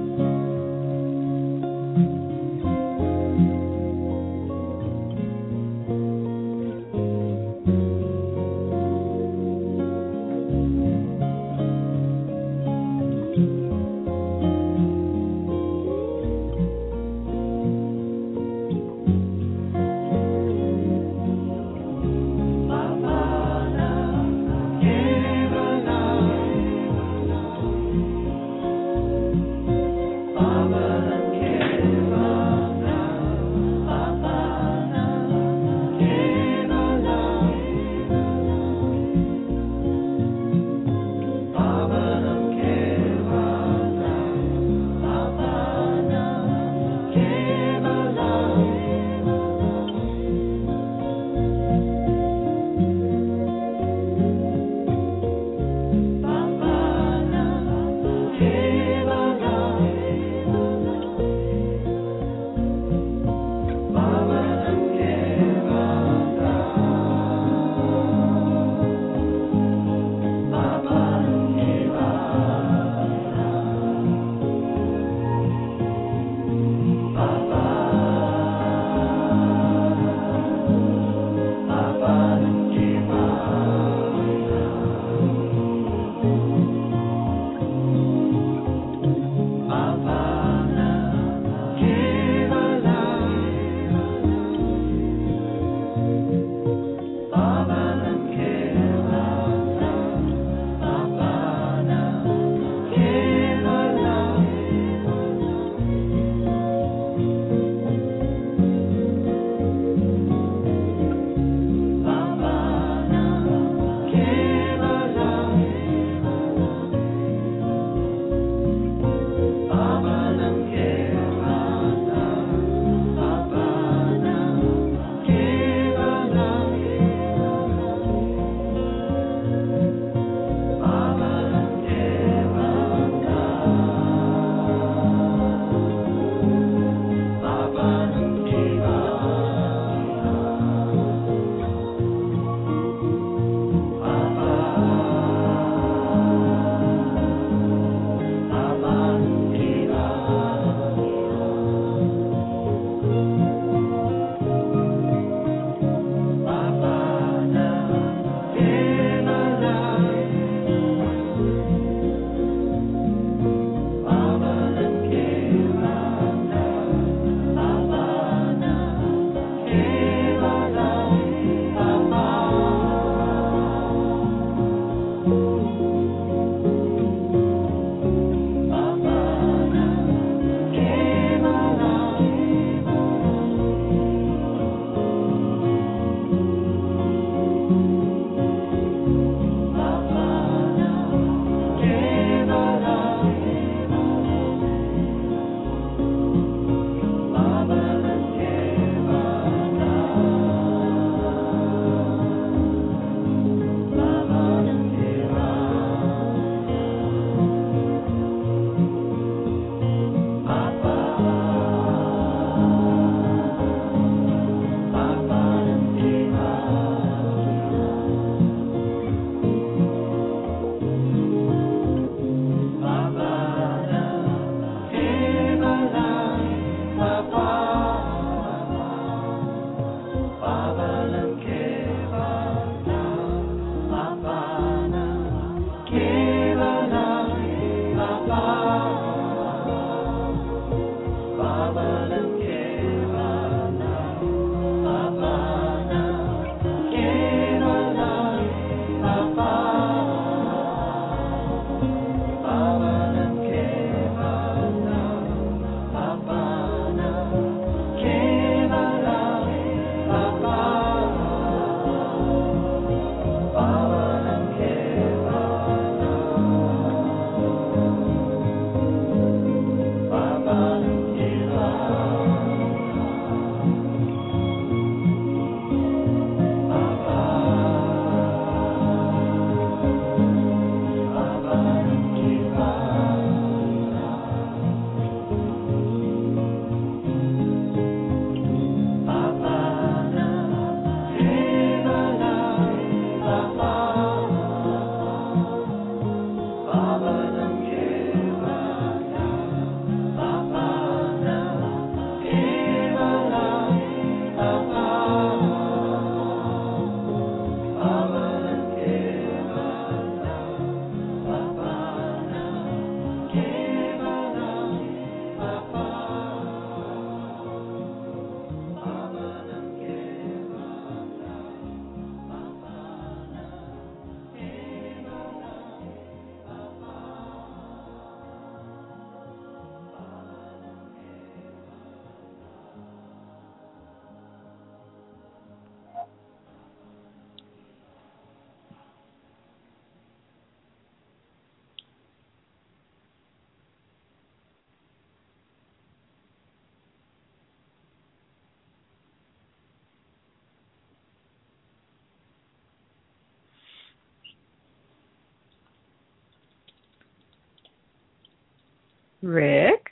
Rick?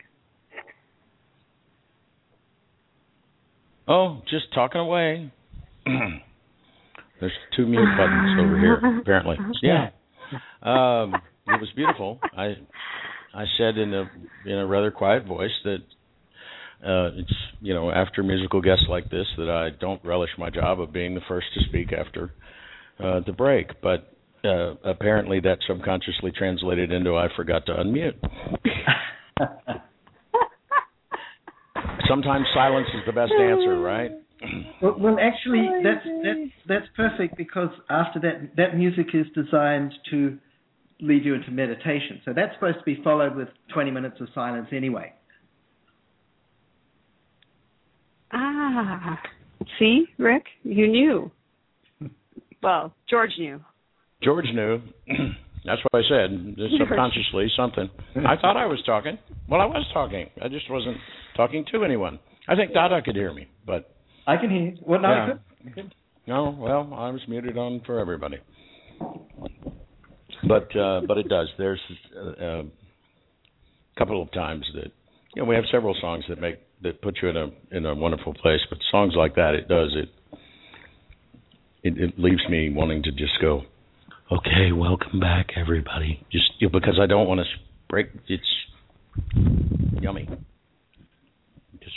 Oh, just talking away. There's two mute buttons over here, apparently. Yeah. Um, it was beautiful. I I said in a in a rather quiet voice that uh, it's you know after musical guests like this that I don't relish my job of being the first to speak after uh, the break, but uh, apparently that subconsciously translated into I forgot to unmute. Sometimes silence is the best answer, right? Well, well, actually, that's that's that's perfect because after that, that music is designed to lead you into meditation. So that's supposed to be followed with 20 minutes of silence anyway. Ah, see, Rick, you knew. Well, George knew. George knew. That's what I said. Subconsciously, something. I thought I was talking. Well, I was talking. I just wasn't talking to anyone. I think Dada could hear me, but I can hear you. Well, no, yeah. good. No, well, I was muted on for everybody. But uh, but it does. There's a, a couple of times that you know we have several songs that make that put you in a in a wonderful place, but songs like that it does it it, it leaves me wanting to just go, okay, welcome back everybody. Just because I don't want to break. It's yummy.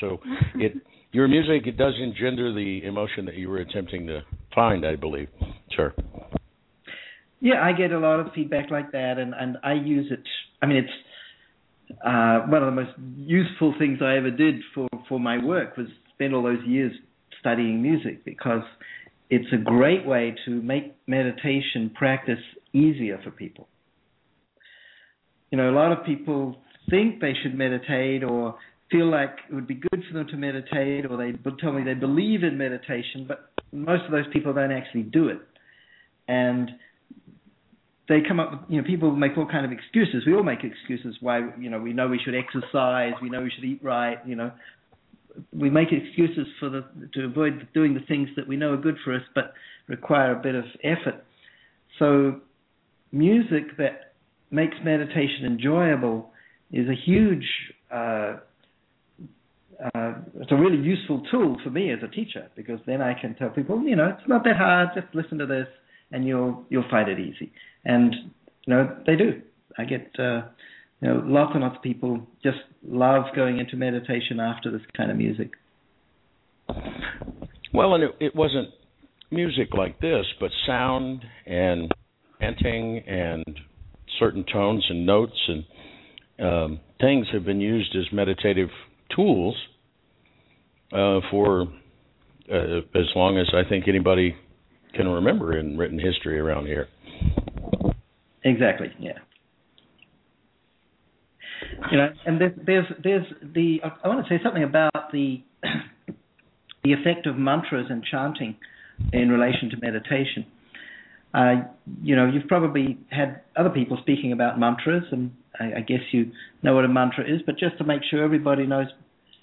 So it your music it does engender the emotion that you were attempting to find, I believe. Sure. Yeah, I get a lot of feedback like that, and and I use it. I mean, it's uh, one of the most useful things I ever did for for my work was spend all those years studying music because it's a great way to make meditation practice easier for people. You know, a lot of people think they should meditate or feel like it would be good for them to meditate or they tell me they believe in meditation, but most of those people don't actually do it. And they come up with, you know, people make all kind of excuses. We all make excuses why, you know, we know we should exercise, we know we should eat right, you know. We make excuses for the to avoid doing the things that we know are good for us but require a bit of effort. So music that makes meditation enjoyable is a huge uh, uh, it's a really useful tool for me as a teacher because then I can tell people, you know, it's not that hard. Just listen to this, and you'll you'll find it easy. And you know, they do. I get uh, you know lots and lots of people just love going into meditation after this kind of music. Well, and it, it wasn't music like this, but sound and chanting and certain tones and notes and um, things have been used as meditative tools uh, for uh, as long as I think anybody can remember in written history around here. Exactly. Yeah. You know, and there's there's, there's the I want to say something about the the effect of mantras and chanting in relation to meditation. Uh, you know, you've probably had other people speaking about mantras, and I, I, guess you know what a mantra is. But just to make sure everybody knows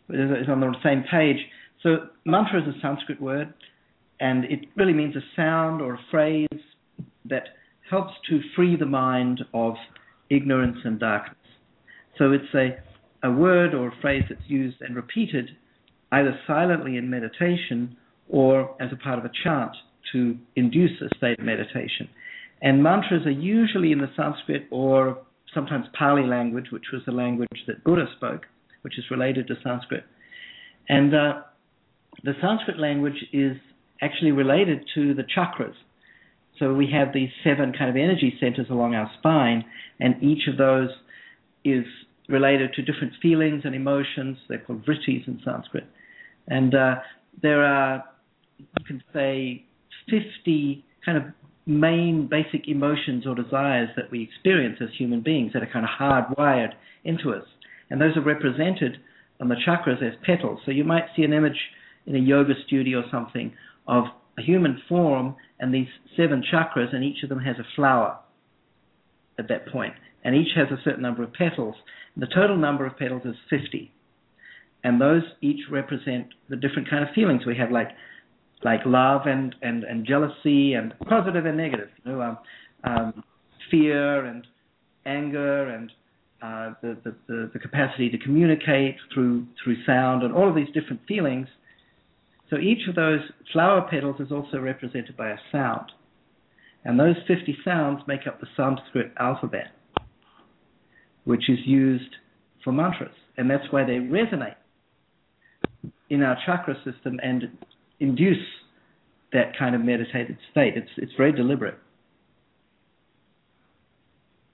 is on the same page. So mantra is a Sanskrit word, and it really means a sound or a phrase that helps to free the mind of ignorance and darkness. So it's a, a word or a phrase that's used and repeated either silently in meditation or as a part of a chant to induce a state of meditation. And mantras are usually in the Sanskrit or sometimes Pali language, which was the language that Buddha spoke which is related to Sanskrit. And uh, the Sanskrit language is actually related to the chakras. So we have these seven kind of energy centers along our spine, and each of those is related to different feelings and emotions. They're called vrittis in Sanskrit. And uh, there are, you can say, 50 kind of main basic emotions or desires that we experience as human beings that are kind of hardwired into us and those are represented on the chakras as petals. So you might see an image in a yoga studio or something of a human form and these seven chakras, and each of them has a flower at that point, and each has a certain number of petals. The total number of petals is 50, and those each represent the different kind of feelings we have, like like love and and, and jealousy and positive and negative, you know, um, um, fear and anger and uh, the, the, the, the capacity to communicate through through sound, and all of these different feelings. So each of those flower petals is also represented by a sound. And those 50 sounds make up the Sanskrit alphabet, which is used for mantras. And that's why they resonate in our chakra system and induce that kind of meditative state. It's, it's very deliberate.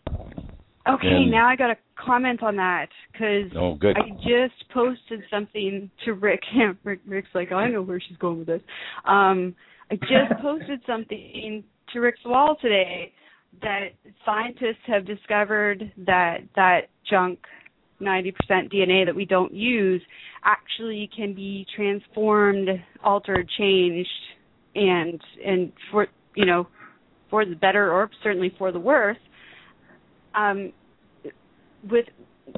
Okay, And- now I got to comment on that because Oh. I just posted something to Rick. Yeah, Rick. Rick's like, I know where she's going with this. Um, I just posted something to Rick's wall today that scientists have discovered that that junk 90% DNA that we don't use actually can be transformed, altered, changed, and and for you know for the better or certainly for the worse um, with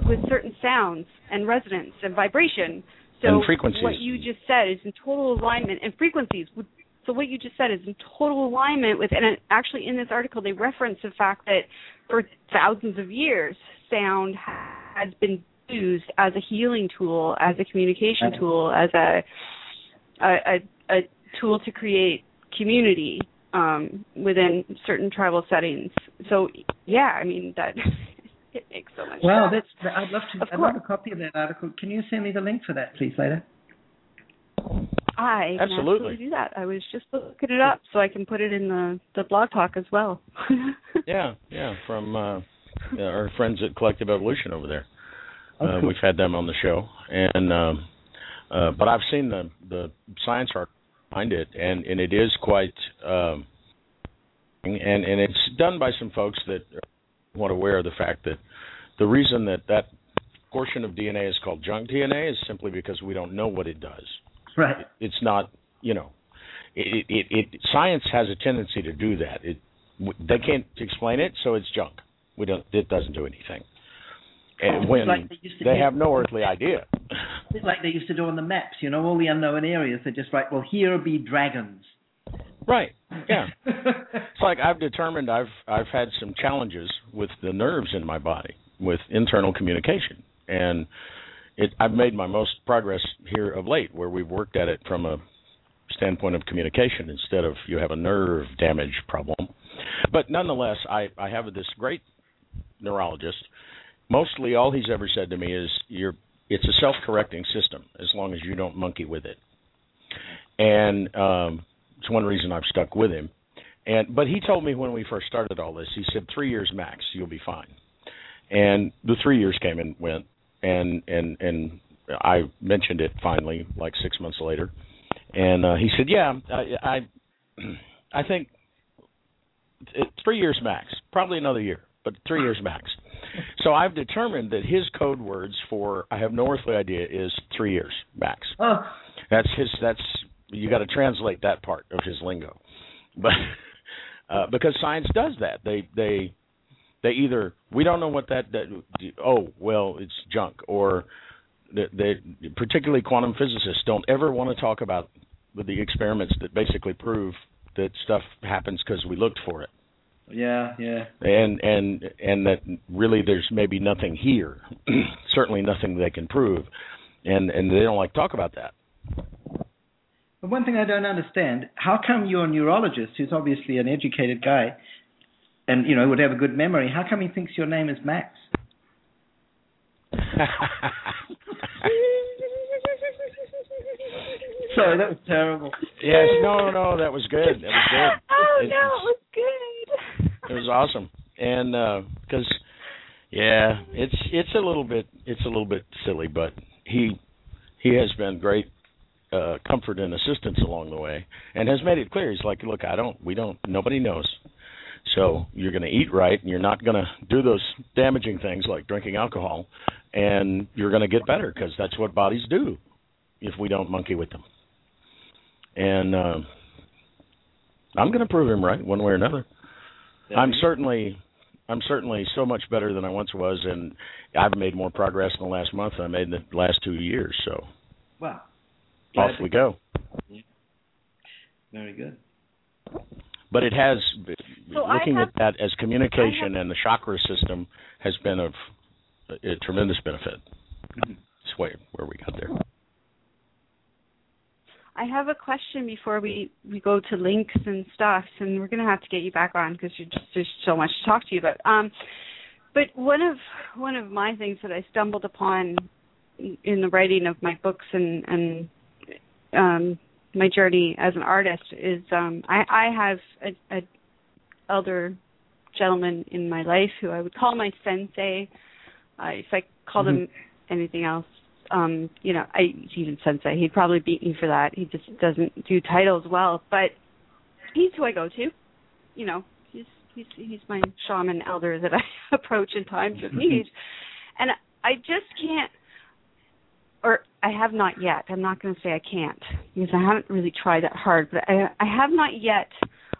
with certain sounds and resonance and vibration. So And frequencies. what you just said is in total alignment and frequencies. So what you just said is in total alignment with, and actually in this article they reference the fact that for thousands of years, sound has been used as a healing tool, as a communication tool, as a a, a, a tool to create community um, within certain tribal settings. So yeah, I mean that it makes so much Wow, sense. that's I'd love to. Of I'd love a copy of that article. Can you send me the link for that, please, later? I can Absolutely. absolutely do that. I was just looking it up so I can put it in the the blog talk as well. Yeah, yeah, from uh, yeah, our friends at Collective Evolution over there. Oh, Uh, cool. we've had them on the show, and um, uh, but I've seen the the science art behind it, and and it is quite, um, and and it's done by some folks that are somewhat aware of the fact that the reason that that portion of DNA is called junk DNA is simply because we don't know what it does. Right. It's not, you know, it it, it science has a tendency to do that. It they can't explain it, so it's junk. We don't. It doesn't do anything. And when like they used to they do- have no earthly idea. It's like they used to do on the maps, you know, all the unknown areas. They just write, well, here be dragons. right. Yeah. It's like I've determined I've I've had some challenges with the nerves in my body with internal communication, and it I've made my most progress here of late, where we've worked at it from a standpoint of communication instead of you have a nerve damage problem. But nonetheless, I I have this great neurologist. Mostly, all he's ever said to me is, "You're it's a self-correcting system as long as you don't monkey with it." And um, it's one reason I've stuck with him. And but he told me when we first started all this, he said three years max, you'll be fine. And the three years came and went, and and and I mentioned it finally, like six months later, and uh, he said, "Yeah, I I, I think three years max, probably another year, but three years max." So I've determined that his code words for I have no earthly idea is three years max. That's his. That's you got to translate that part of his lingo, but uh, because science does that, they they they either we don't know what that, that oh well it's junk or they, they particularly quantum physicists don't ever want to talk about the experiments that basically prove that stuff happens because we looked for it. Yeah, yeah. and and and that really there's maybe nothing here. Certainly nothing they can prove. And and they don't like to talk about that. But one thing I don't understand: how come your neurologist, who's obviously an educated guy, and you know would have a good memory, how come he thinks your name is Max? Sorry, that was terrible. Yes, no, no, that was good. That was good. oh It- no, it was good. It was awesome, and because yeah, it's it's a little bit it's a little bit silly, but he he has been great uh, comfort and assistance along the way, and has made it clear. He's like, look, I don't, we don't, nobody knows. So you're going to eat right, and you're not going to do those damaging things like drinking alcohol, and you're going to get better because that's what bodies do if we don't monkey with them. And uh, I'm going to prove him right one way or another. I'm certainly I'm certainly so much better than I once was, and I've made more progress in the last month than I made in the last two years. So Wow. off we go. Very good. But it has So looking have- at that as communication and the chakra system has been of a, a tremendous benefit. Mm-hmm. That's why where we got there. I have a question before we we go to links and stuff, and we're gonna have to get you back on because just there's so much to talk to you about. Um, but one of one of my things that I stumbled upon in the writing of my books and and um, my journey as an artist is um, I, I have a, a elder gentleman in my life who I would call my sensei. Uh, if I called mm-hmm. him anything else, um, you know, I even sensei. He'd probably beat me for that. He just doesn't do titles well, but he's who I go to. You know, he's he's he's my shaman elder that I approach in times of need, and I just can't, or I have not yet. I'm not going to say I can't because I haven't really tried that hard, but I I have not yet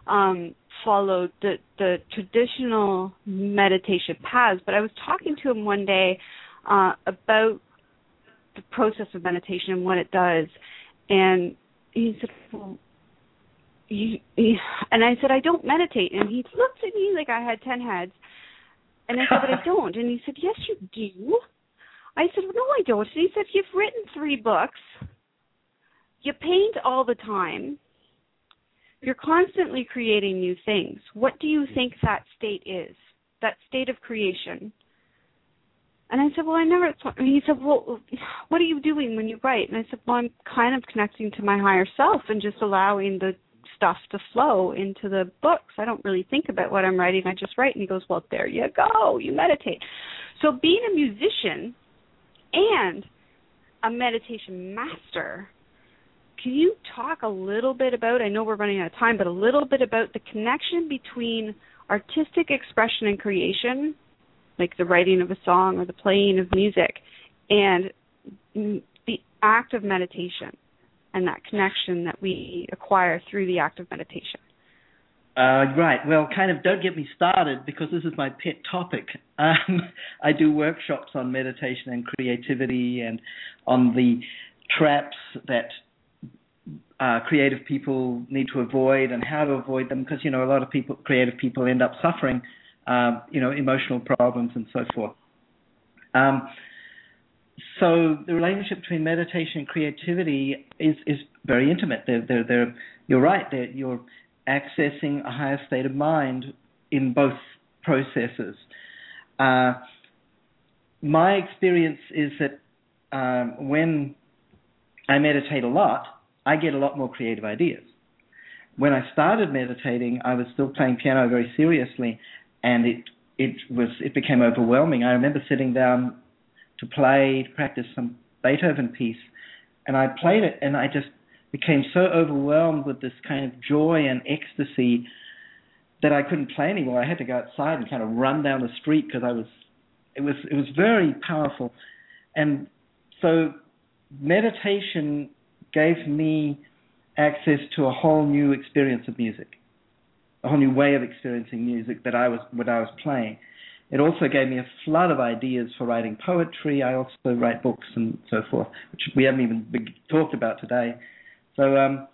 um followed the the traditional meditation paths. But I was talking to him one day uh, about the process of meditation and what it does. And he said, well, you, he, and I said, I don't meditate. And he looked at me like I had 10 heads. And I said, but I don't. And he said, yes, you do. I said, well, no, I don't. And he said, you've written three books. You paint all the time. You're constantly creating new things. What do you think that state is? That state of creation? And I said, well, I never. And he said, well, what are you doing when you write? And I said, well, I'm kind of connecting to my higher self and just allowing the stuff to flow into the books. I don't really think about what I'm writing. I just write. And he goes, well, there you go. You meditate. So being a musician and a meditation master, can you talk a little bit about? I know we're running out of time, but a little bit about the connection between artistic expression and creation like the writing of a song or the playing of music, and the act of meditation and that connection that we acquire through the act of meditation. Uh, right. Well, kind of don't get me started because this is my pet topic. Um, I do workshops on meditation and creativity and on the traps that uh, creative people need to avoid and how to avoid them because, you know, a lot of people, creative people end up suffering um, you know, emotional problems and so forth. Um, so the relationship between meditation and creativity is, is very intimate. They're, they're, they're, you're right. You're accessing a higher state of mind in both processes. Uh, my experience is that um, when I meditate a lot, I get a lot more creative ideas. When I started meditating, I was still playing piano very seriously, and it it was it became overwhelming. I remember sitting down to play to practice some Beethoven piece, and I played it, and I just became so overwhelmed with this kind of joy and ecstasy that I couldn't play anymore. I had to go outside and kind of run down the street because I was it was it was very powerful, and so meditation gave me access to a whole new experience of music a whole new way of experiencing music that I was what I was playing. It also gave me a flood of ideas for writing poetry. I also write books and so forth, which we haven't even talked about today. So um,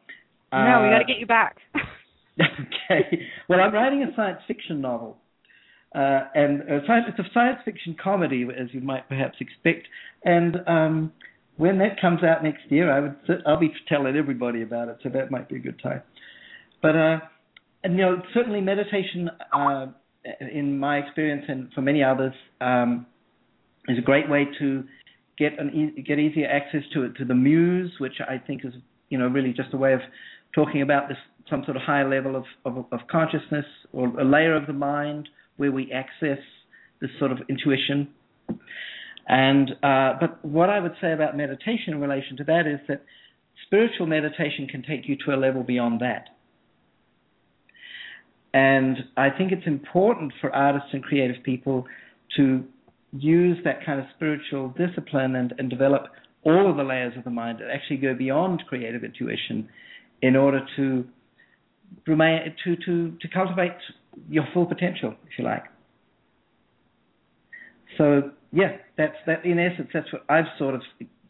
no, we got to get you back. okay. Well, I'm writing a science fiction novel, uh, and a science, it's a science fiction comedy, as you might perhaps expect. And um, when that comes out next year, I would I'll be telling everybody about it, so that might be a good time. But uh, and you know, certainly meditation, uh, in my experience and for many others, um, is a great way to get an e- get easier access to it to the muse, which I think is you know really just a way of talking about this some sort of higher level of, of, of consciousness or a layer of the mind where we access this sort of intuition. And uh, but what I would say about meditation in relation to that is that spiritual meditation can take you to a level beyond that. And I think it's important for artists and creative people to use that kind of spiritual discipline and, and develop all of the layers of the mind that actually go beyond creative intuition in order to remain to, to, to cultivate your full potential, if you like. So yeah, that's that. In essence, that's what I've sort of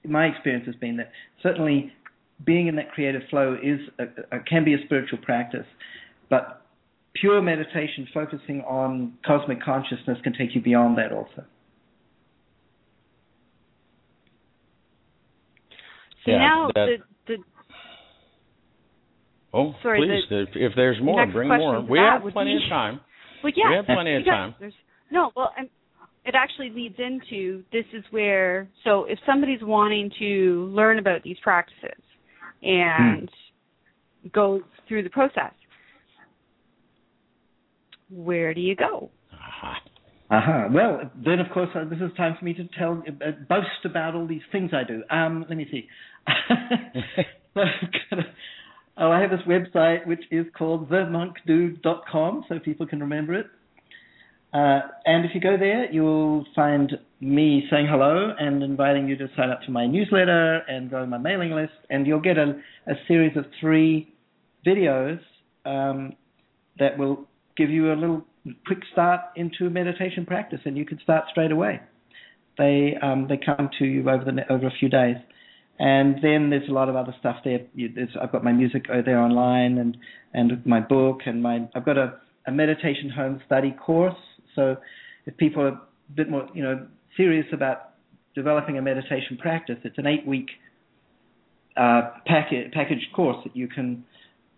my experience has been that certainly being in that creative flow is a, a, can be a spiritual practice, but pure meditation focusing on cosmic consciousness can take you beyond that also. So yeah, now that, the, the Oh, sorry, please, the, if there's more, bring more. We have plenty be, of time. Well, yeah, we have plenty of time. No, well, I'm, it actually leads into this is where so if somebody's wanting to learn about these practices and go through the process, where do you go? Aha. Uh-huh. Well, then of course uh, this is time for me to tell, uh, boast about all these things I do. Um, let me see. oh, I have this website which is called themonkdude.com, so people can remember it. Uh, and if you go there, you'll find me saying hello and inviting you to sign up to my newsletter and go on my mailing list, and you'll get a, a series of three videos um, that will give you a little quick start into meditation practice, and you can start straight away. They um, they come to you over the over a few days, and then there's a lot of other stuff there. You, I've got my music there online, and and my book, and my I've got a, a meditation home study course. So if people are a bit more you know serious about developing a meditation practice, it's an eight week uh, package packaged course that you can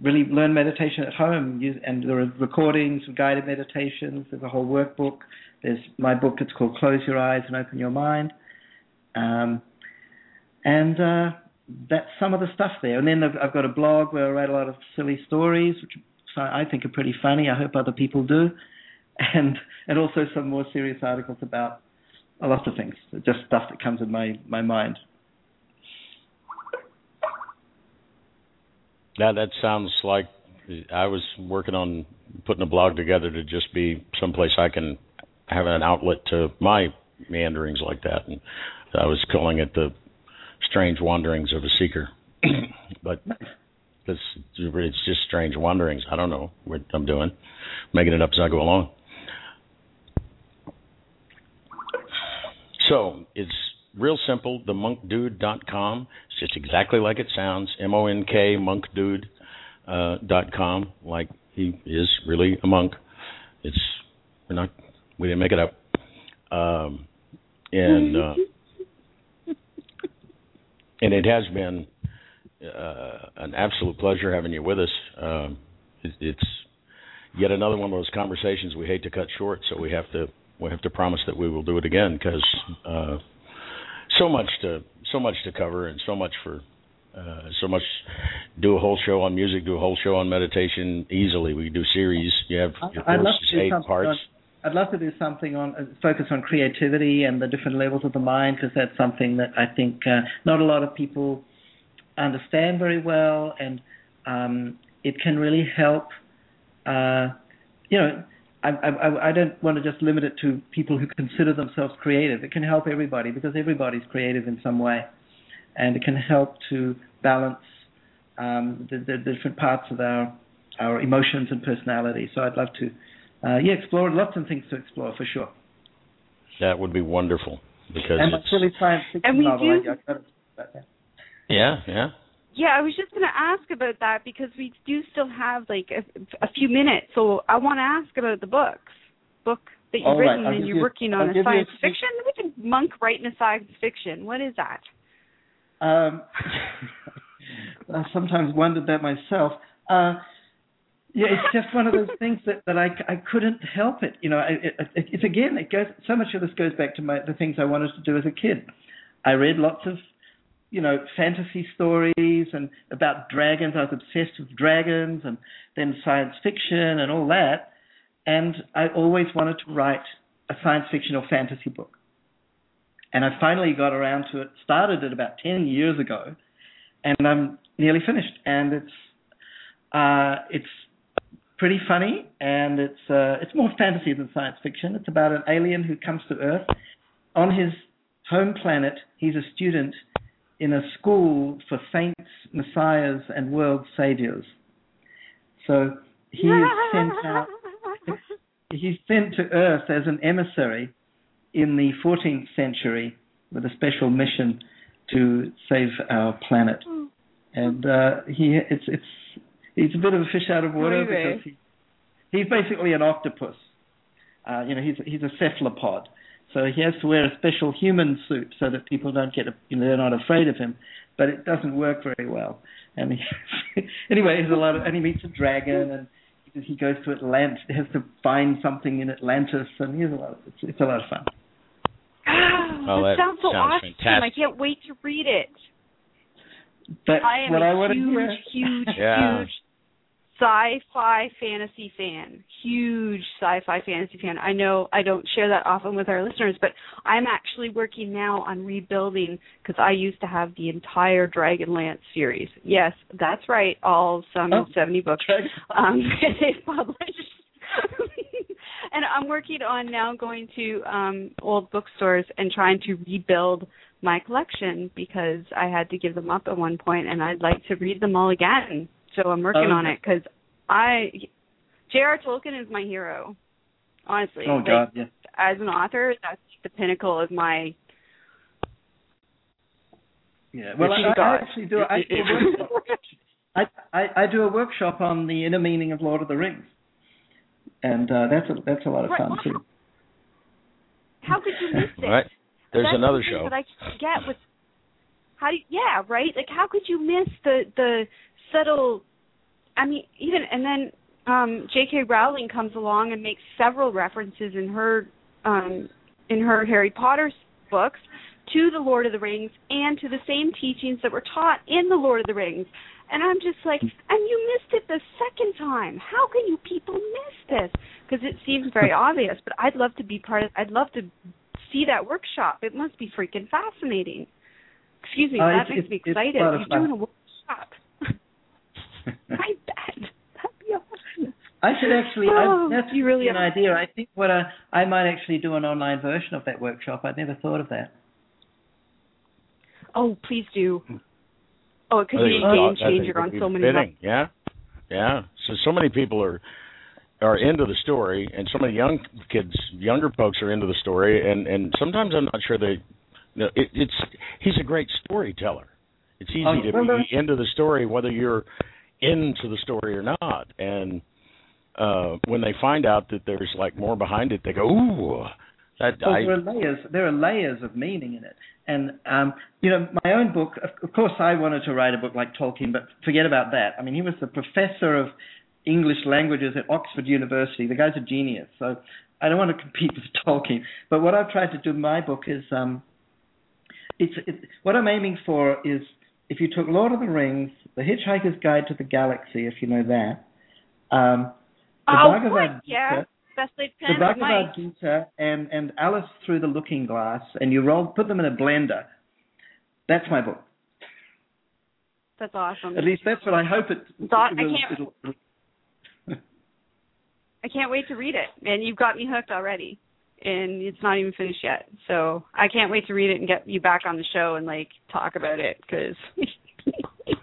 really learn meditation at home. And there are recordings of guided meditations. There's a whole workbook. There's my book. It's called Close Your Eyes and Open Your Mind. Um, and uh, that's some of the stuff there. And then I've, I've got a blog where I write a lot of silly stories, which I think are pretty funny. I hope other people do. And and also some more serious articles about a lot of things, just stuff that comes in my, my mind. That that sounds like I was working on putting a blog together to just be someplace I can have an outlet to my meanderings like that, and I was calling it the strange wanderings of a seeker. but this it's just strange wanderings. I don't know what I'm doing, making it up as I go along. So it's real simple. TheMonkDude.com. It's just exactly like it sounds. M O N K MonkDude uh, dot com. Like he is really a monk. It's we're not we didn't make it up. Um, and uh, and it has been uh, an absolute pleasure having you with us. Um, it, it's yet another one of those conversations we hate to cut short, so we have to we have to promise that we will do it again because uh, so much to so much to cover and so much for uh, so much do a whole show on music, do a whole show on meditation easily. We do series. You have your I'd love to do eight something parts. on- I'd love to do something on uh, focus on creativity and the different levels of the mind because that's something that I think uh, not a lot of people understand very well, and um, it can really help. Uh, you know, I, I, I don't want to just limit it to people who consider themselves creative. It can help everybody because everybody's creative in some way, and it can help to balance um, the, the different parts of our our emotions and personality. So I'd love to, uh, yeah, explore lots of things to explore for sure. That would be wonderful because And it's silly science fiction And we novel, do- I, I got about that. yeah yeah. Yeah, I was just going to ask about that because we do still have like a, a few minutes. So I want to ask about the books, book that you've All right, written I'll and you're you- working I'll on a you a science fiction. What did Monk write in a science fiction? What is that? Um, I sometimes wondered that myself. Uh, yeah, it's just one of those things that, that I, I couldn't help it. You know, it, it, it's again, it goes. So much of this goes back to my the things I wanted to do as a kid. I read lots of, you know, fantasy stories and about dragons. I was obsessed with dragons and then science fiction and all that. And I always wanted to write a science fiction or fantasy book. And I finally got around to it. Started it about ten years ago, and I'm nearly finished. And it's uh, it's pretty funny, and it's uh, it's more fantasy than science fiction. It's about an alien who comes to Earth. On his home planet, he's a student in a school for saints, messiahs, and world saviors. So he is sent out. He's sent to Earth as an emissary in the 14th century with a special mission to save our planet. And uh, he it's it's he's a bit of a fish out of water Really? because he, he's basically an octopus. Uh, you know, he's he's a cephalopod, so he has to wear a special human suit so that people don't get you know they're not afraid of him. but it doesn't work very well. And he, anyway, there's a lot of, and he meets a dragon, and he goes to Atlantis, He has to find something in Atlantis, and he's a lot. Of, it's, it's a lot of fun. Oh, that, that sounds so sounds awesome! Fantastic. I can't wait to read it. But I am what a I want huge, to hear, huge, yeah. huge sci-fi fantasy fan. Huge sci-fi fantasy fan. I know I don't share that often with our listeners, but I'm actually working now on rebuilding because I used to have the entire Dragonlance series. Yes, that's right, all some oh, 70 books um, they've published. and I'm working on now going to um old bookstores and trying to rebuild my collection because I had to give them up at one point and I'd like to read them all again. So I'm working Oh, on it because I, J.R. Tolkien is my hero. Honestly, Oh Like, God, yeah. as an author, that's the pinnacle of my. Yeah. Well, I, I actually do. I do. I, I, I do a workshop on the inner meaning of Lord of the Rings, and uh, that's a that's a lot of Right. fun too. How could you miss it? right. There's That's another the thing show. that I can't get with. How do you, yeah, right? Like, how could you miss the the subtle? I mean, even and then um J.K. Rowling comes along and makes several references in her um in her Harry Potter books to the Lord of the Rings and to the same teachings that were taught in the Lord of the Rings. And I'm just like, and you missed it the second time. How can you people miss this? Because it seems very obvious. But I'd love to be part of. I'd love to see that workshop. It must be freaking fascinating. Excuse me, Uh, that makes me excited. You're doing a workshop. I bet that'd be awesome. I should actually. Oh, I, that's you really an are. idea. I think what I, I might actually do an online version of that workshop. I'd never thought of that. Oh, please do. Oh, it could be a game aw- changer on so many fitting. levels. Yeah, yeah. So so many people are are into the story, and so many young kids, younger folks are into the story, and and sometimes I'm not sure they. You know, it, it's he's a great storyteller. It's easy Oh, to Well, there- be into the story whether you're into the story or not, and uh when they find out that there's like more behind it, they go, "Ooh, that Well, I." there are layers. There are layers of meaning in it, and um, you know, my own book. Of, course, I wanted to write a book like Tolkien, but forget about that. I mean, he was the professor of English languages at Oxford University. The guy's a genius. So I don't want to compete with Tolkien. But what I've tried to do in my book is, um, it's it, what I'm aiming for is if you took Lord of the Rings, The Hitchhiker's Guide to the Galaxy, if you know that, um, the Oh, Bhagavad? Gita, Yeah. The Bhagavad. Gita and and Alice Through the Looking Glass, and you roll put them in a blender. That's my book. That's awesome. At least that's what I hope it. Thought- I can't- I can't wait to read it, and you've got me hooked already. And it's not even finished yet, so I can't wait to read it and get you back on the show and like talk about it because.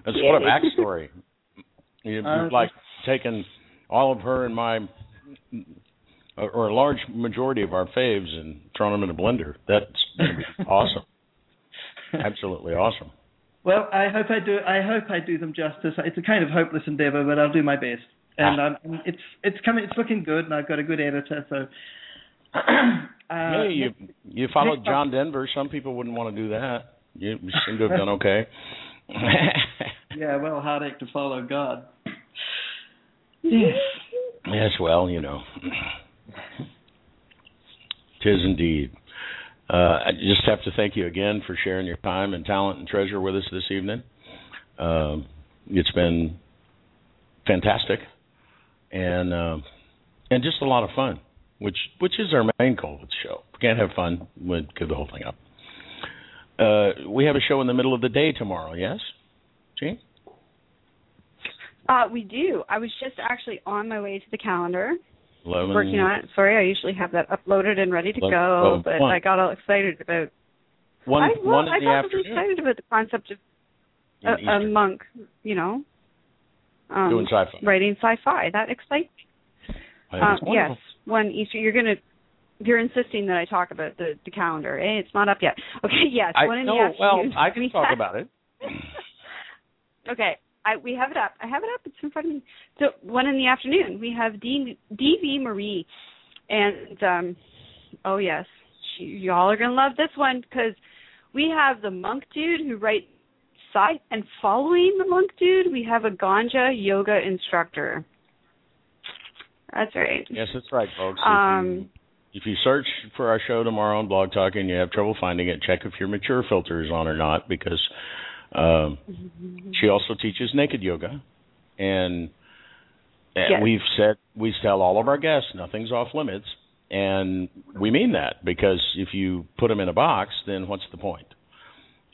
That's what a backstory. You, Uh, you've like taken all of her and my, or or a large majority of our faves and thrown them in a blender. That's awesome. Absolutely awesome. Well, I hope I do. I hope I do them justice. It's a kind of hopeless endeavor, but I'll do my best. And Ah. um, it's it's coming. It's looking good, and I've got a good editor. So. uh, yeah, you you followed John Denver. Some people wouldn't want to do that. You, seem to have done okay. Yeah, well, heartache to follow God. Yes. yes, well, you know, tis indeed. Uh, I just have to thank you again for sharing your time and talent and treasure with us this evening. Um, it's been fantastic, and uh, and just a lot of fun, which which is our main goal with the show. If we can't have fun, we'd give the whole thing up. Uh, we have a show in the middle of the day tomorrow. Yes, Gene. Uh, we do. I was just actually on my way to the calendar, 11, working on it. Sorry, I usually have that uploaded and ready to Eleven- go, eleven but one. I got all excited about. One, I, well, one in I the got afternoon. excited about the concept of a, a monk, you know, um, Doing sci-fi. writing sci-fi. That excites me. I Um, yes, one Easter. You're gonna. You're insisting that I talk about the the calendar. Eh, it's not up yet. Okay. Yes. I, one in no, the well. I can We talk have- about it. Okay. I, we have it up. I have it up. It's in front of me. So one in the afternoon, we have D, DV Marie, and um, oh yes, she, y'all are gonna love this one because we have the monk dude who writes beside and following the monk dude, we have a ganja yoga instructor. That's right. Yes, that's right, folks. Um, if, you, if you search for our show tomorrow on Blog Talk and you have trouble finding it, check if your mature filter is on or not, because um, she also teaches naked yoga, and Yes. we've said we tell all of our guests nothing's off limits, and we mean that because if you put them in a box, then what's the point?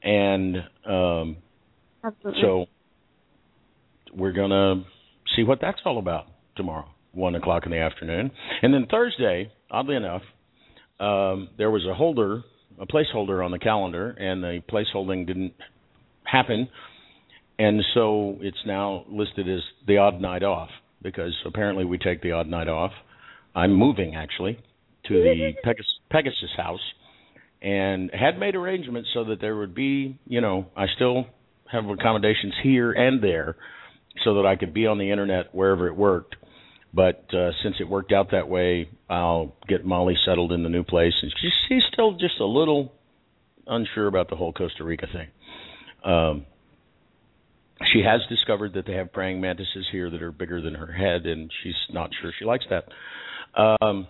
And um, so we're gonna see what that's all about tomorrow, one o'clock in the afternoon, and then Thursday. Oddly enough, um, there was a holder, a placeholder on the calendar, and the placeholding didn't happen, and so it's now listed as the odd night off because apparently we take the odd night off. I'm moving actually to the Pegasus, Pegasus house and had made arrangements so that there would be, you know, I still have accommodations here and there so that I could be on the internet wherever it worked. But uh, since it worked out that way, I'll get Molly settled in the new place, and she's, she's still just a little unsure about the whole Costa Rica thing. Um, she has discovered that they have praying mantises here that are bigger than her head, and she's not sure she likes that. Um,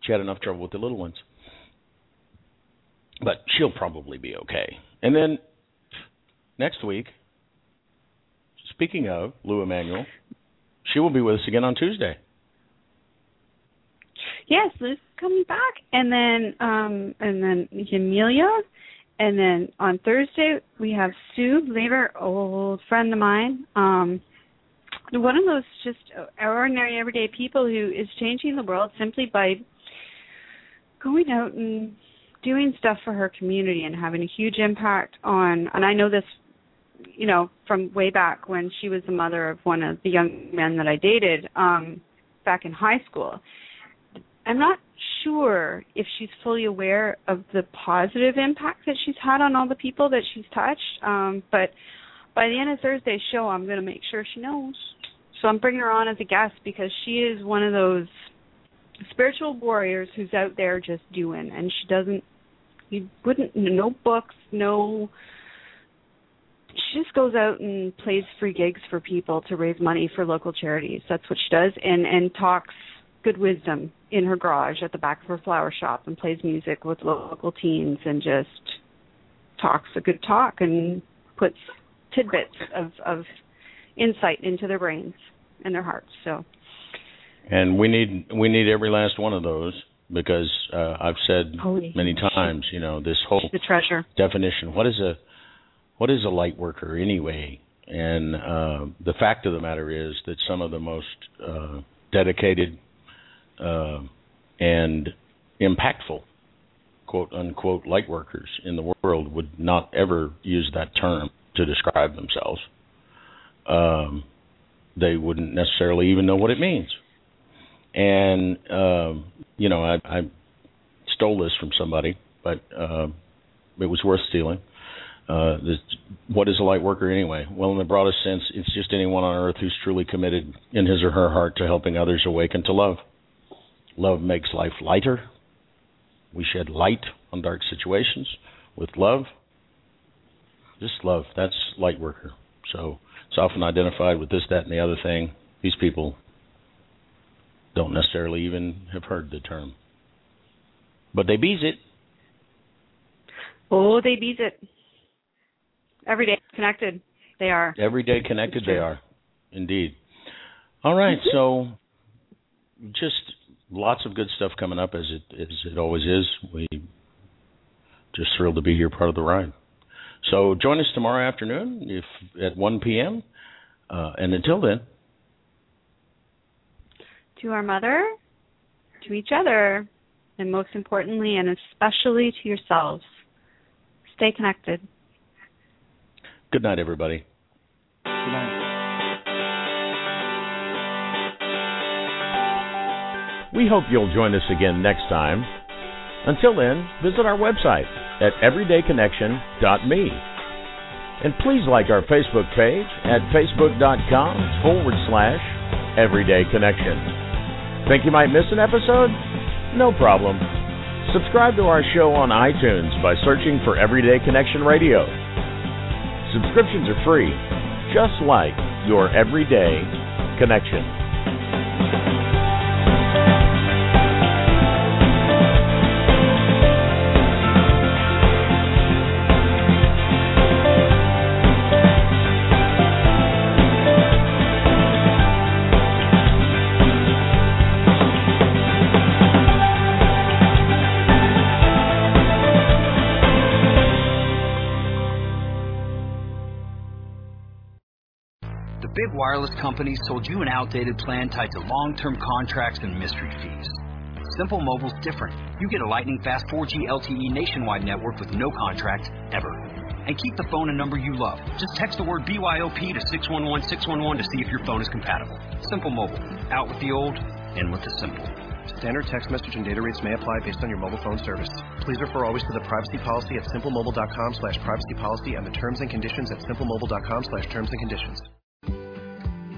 she had enough trouble with the little ones, but she'll probably be okay. And then next week, speaking of Lou Emanuel, she will be with us again on Tuesday. Yes, Lou's coming back, and then um and then Amelia, and then on Thursday we have Sue Laver, old friend of mine. Um, one of those just ordinary, everyday people who is changing the world simply by going out and doing stuff for her community and having a huge impact on. And I know this, you know, from way back when she was the mother of one of the young men that I dated um, back in high school. I'm not sure if she's fully aware of the positive impact that she's had on all the people that she's touched. Um, but by the end of Thursday's show, I'm going to make sure she knows. So I'm bringing her on as a guest because she is one of those spiritual warriors who's out there just doing, and she doesn't. You wouldn't no books, no. She just goes out and plays free gigs for people to raise money for local charities. That's what she does, and and talks good wisdom in her garage at the back of her flower shop and plays music with local teens and just talks a good talk and puts tidbits of of insight into their brains and their hearts. So And we need we need every last one of those because uh, I've said Holy many times, you know, this whole she's a treasure. definition. What is a what is a light worker anyway? And uh, the fact of the matter is that some of the most uh, dedicated uh, and impactful quote unquote light workers in the world would not ever use that term to describe themselves. Um, they wouldn't necessarily even know what it means. And um, you know, I, I stole this from somebody, but uh, it was worth stealing. Uh, this, what is a light worker anyway? Well, in the broadest sense, it's just anyone on earth who's truly committed in his or her heart to helping others awaken to love. Love makes life lighter. We shed light on dark situations with love. Just love. That's light worker. So it's often identified with this, that, and the other thing. These people don't necessarily even have heard the term. But they bees it. Oh, they beat it. Every day connected. They are. Every day connected they are. Indeed. All right, so just lots of good stuff coming up as it as it always is. We just thrilled to be here part of the ride. So join us tomorrow afternoon if at 1 p.m. Uh, and until then, To our mother, to each other, and most importantly and especially to yourselves. Stay connected. Good night everybody. Good night. We hope you'll join us again next time. Until then, visit our website at everydayconnection.me. And please like our Facebook page at facebook.com forward slash everydayconnection. Think you might miss an episode? No problem. Subscribe to our show on iTunes by searching for Everyday Connection Radio. Subscriptions are free, just like your everyday connection. Wireless companies sold you an outdated plan tied to long-term contracts and mystery fees. Simple Mobile's different. You get a lightning fast 4G LTE nationwide network with no contract ever. And keep the phone and number you love. Just text the word BYOP to 611-611 to see if your phone is compatible. Simple Mobile. Out with the old, in with the simple. Standard text message and data rates may apply based on your mobile phone service. Please refer always to the privacy policy at simplemobile.com slash privacy policy and the terms and conditions at simplemobile.com slash terms and conditions.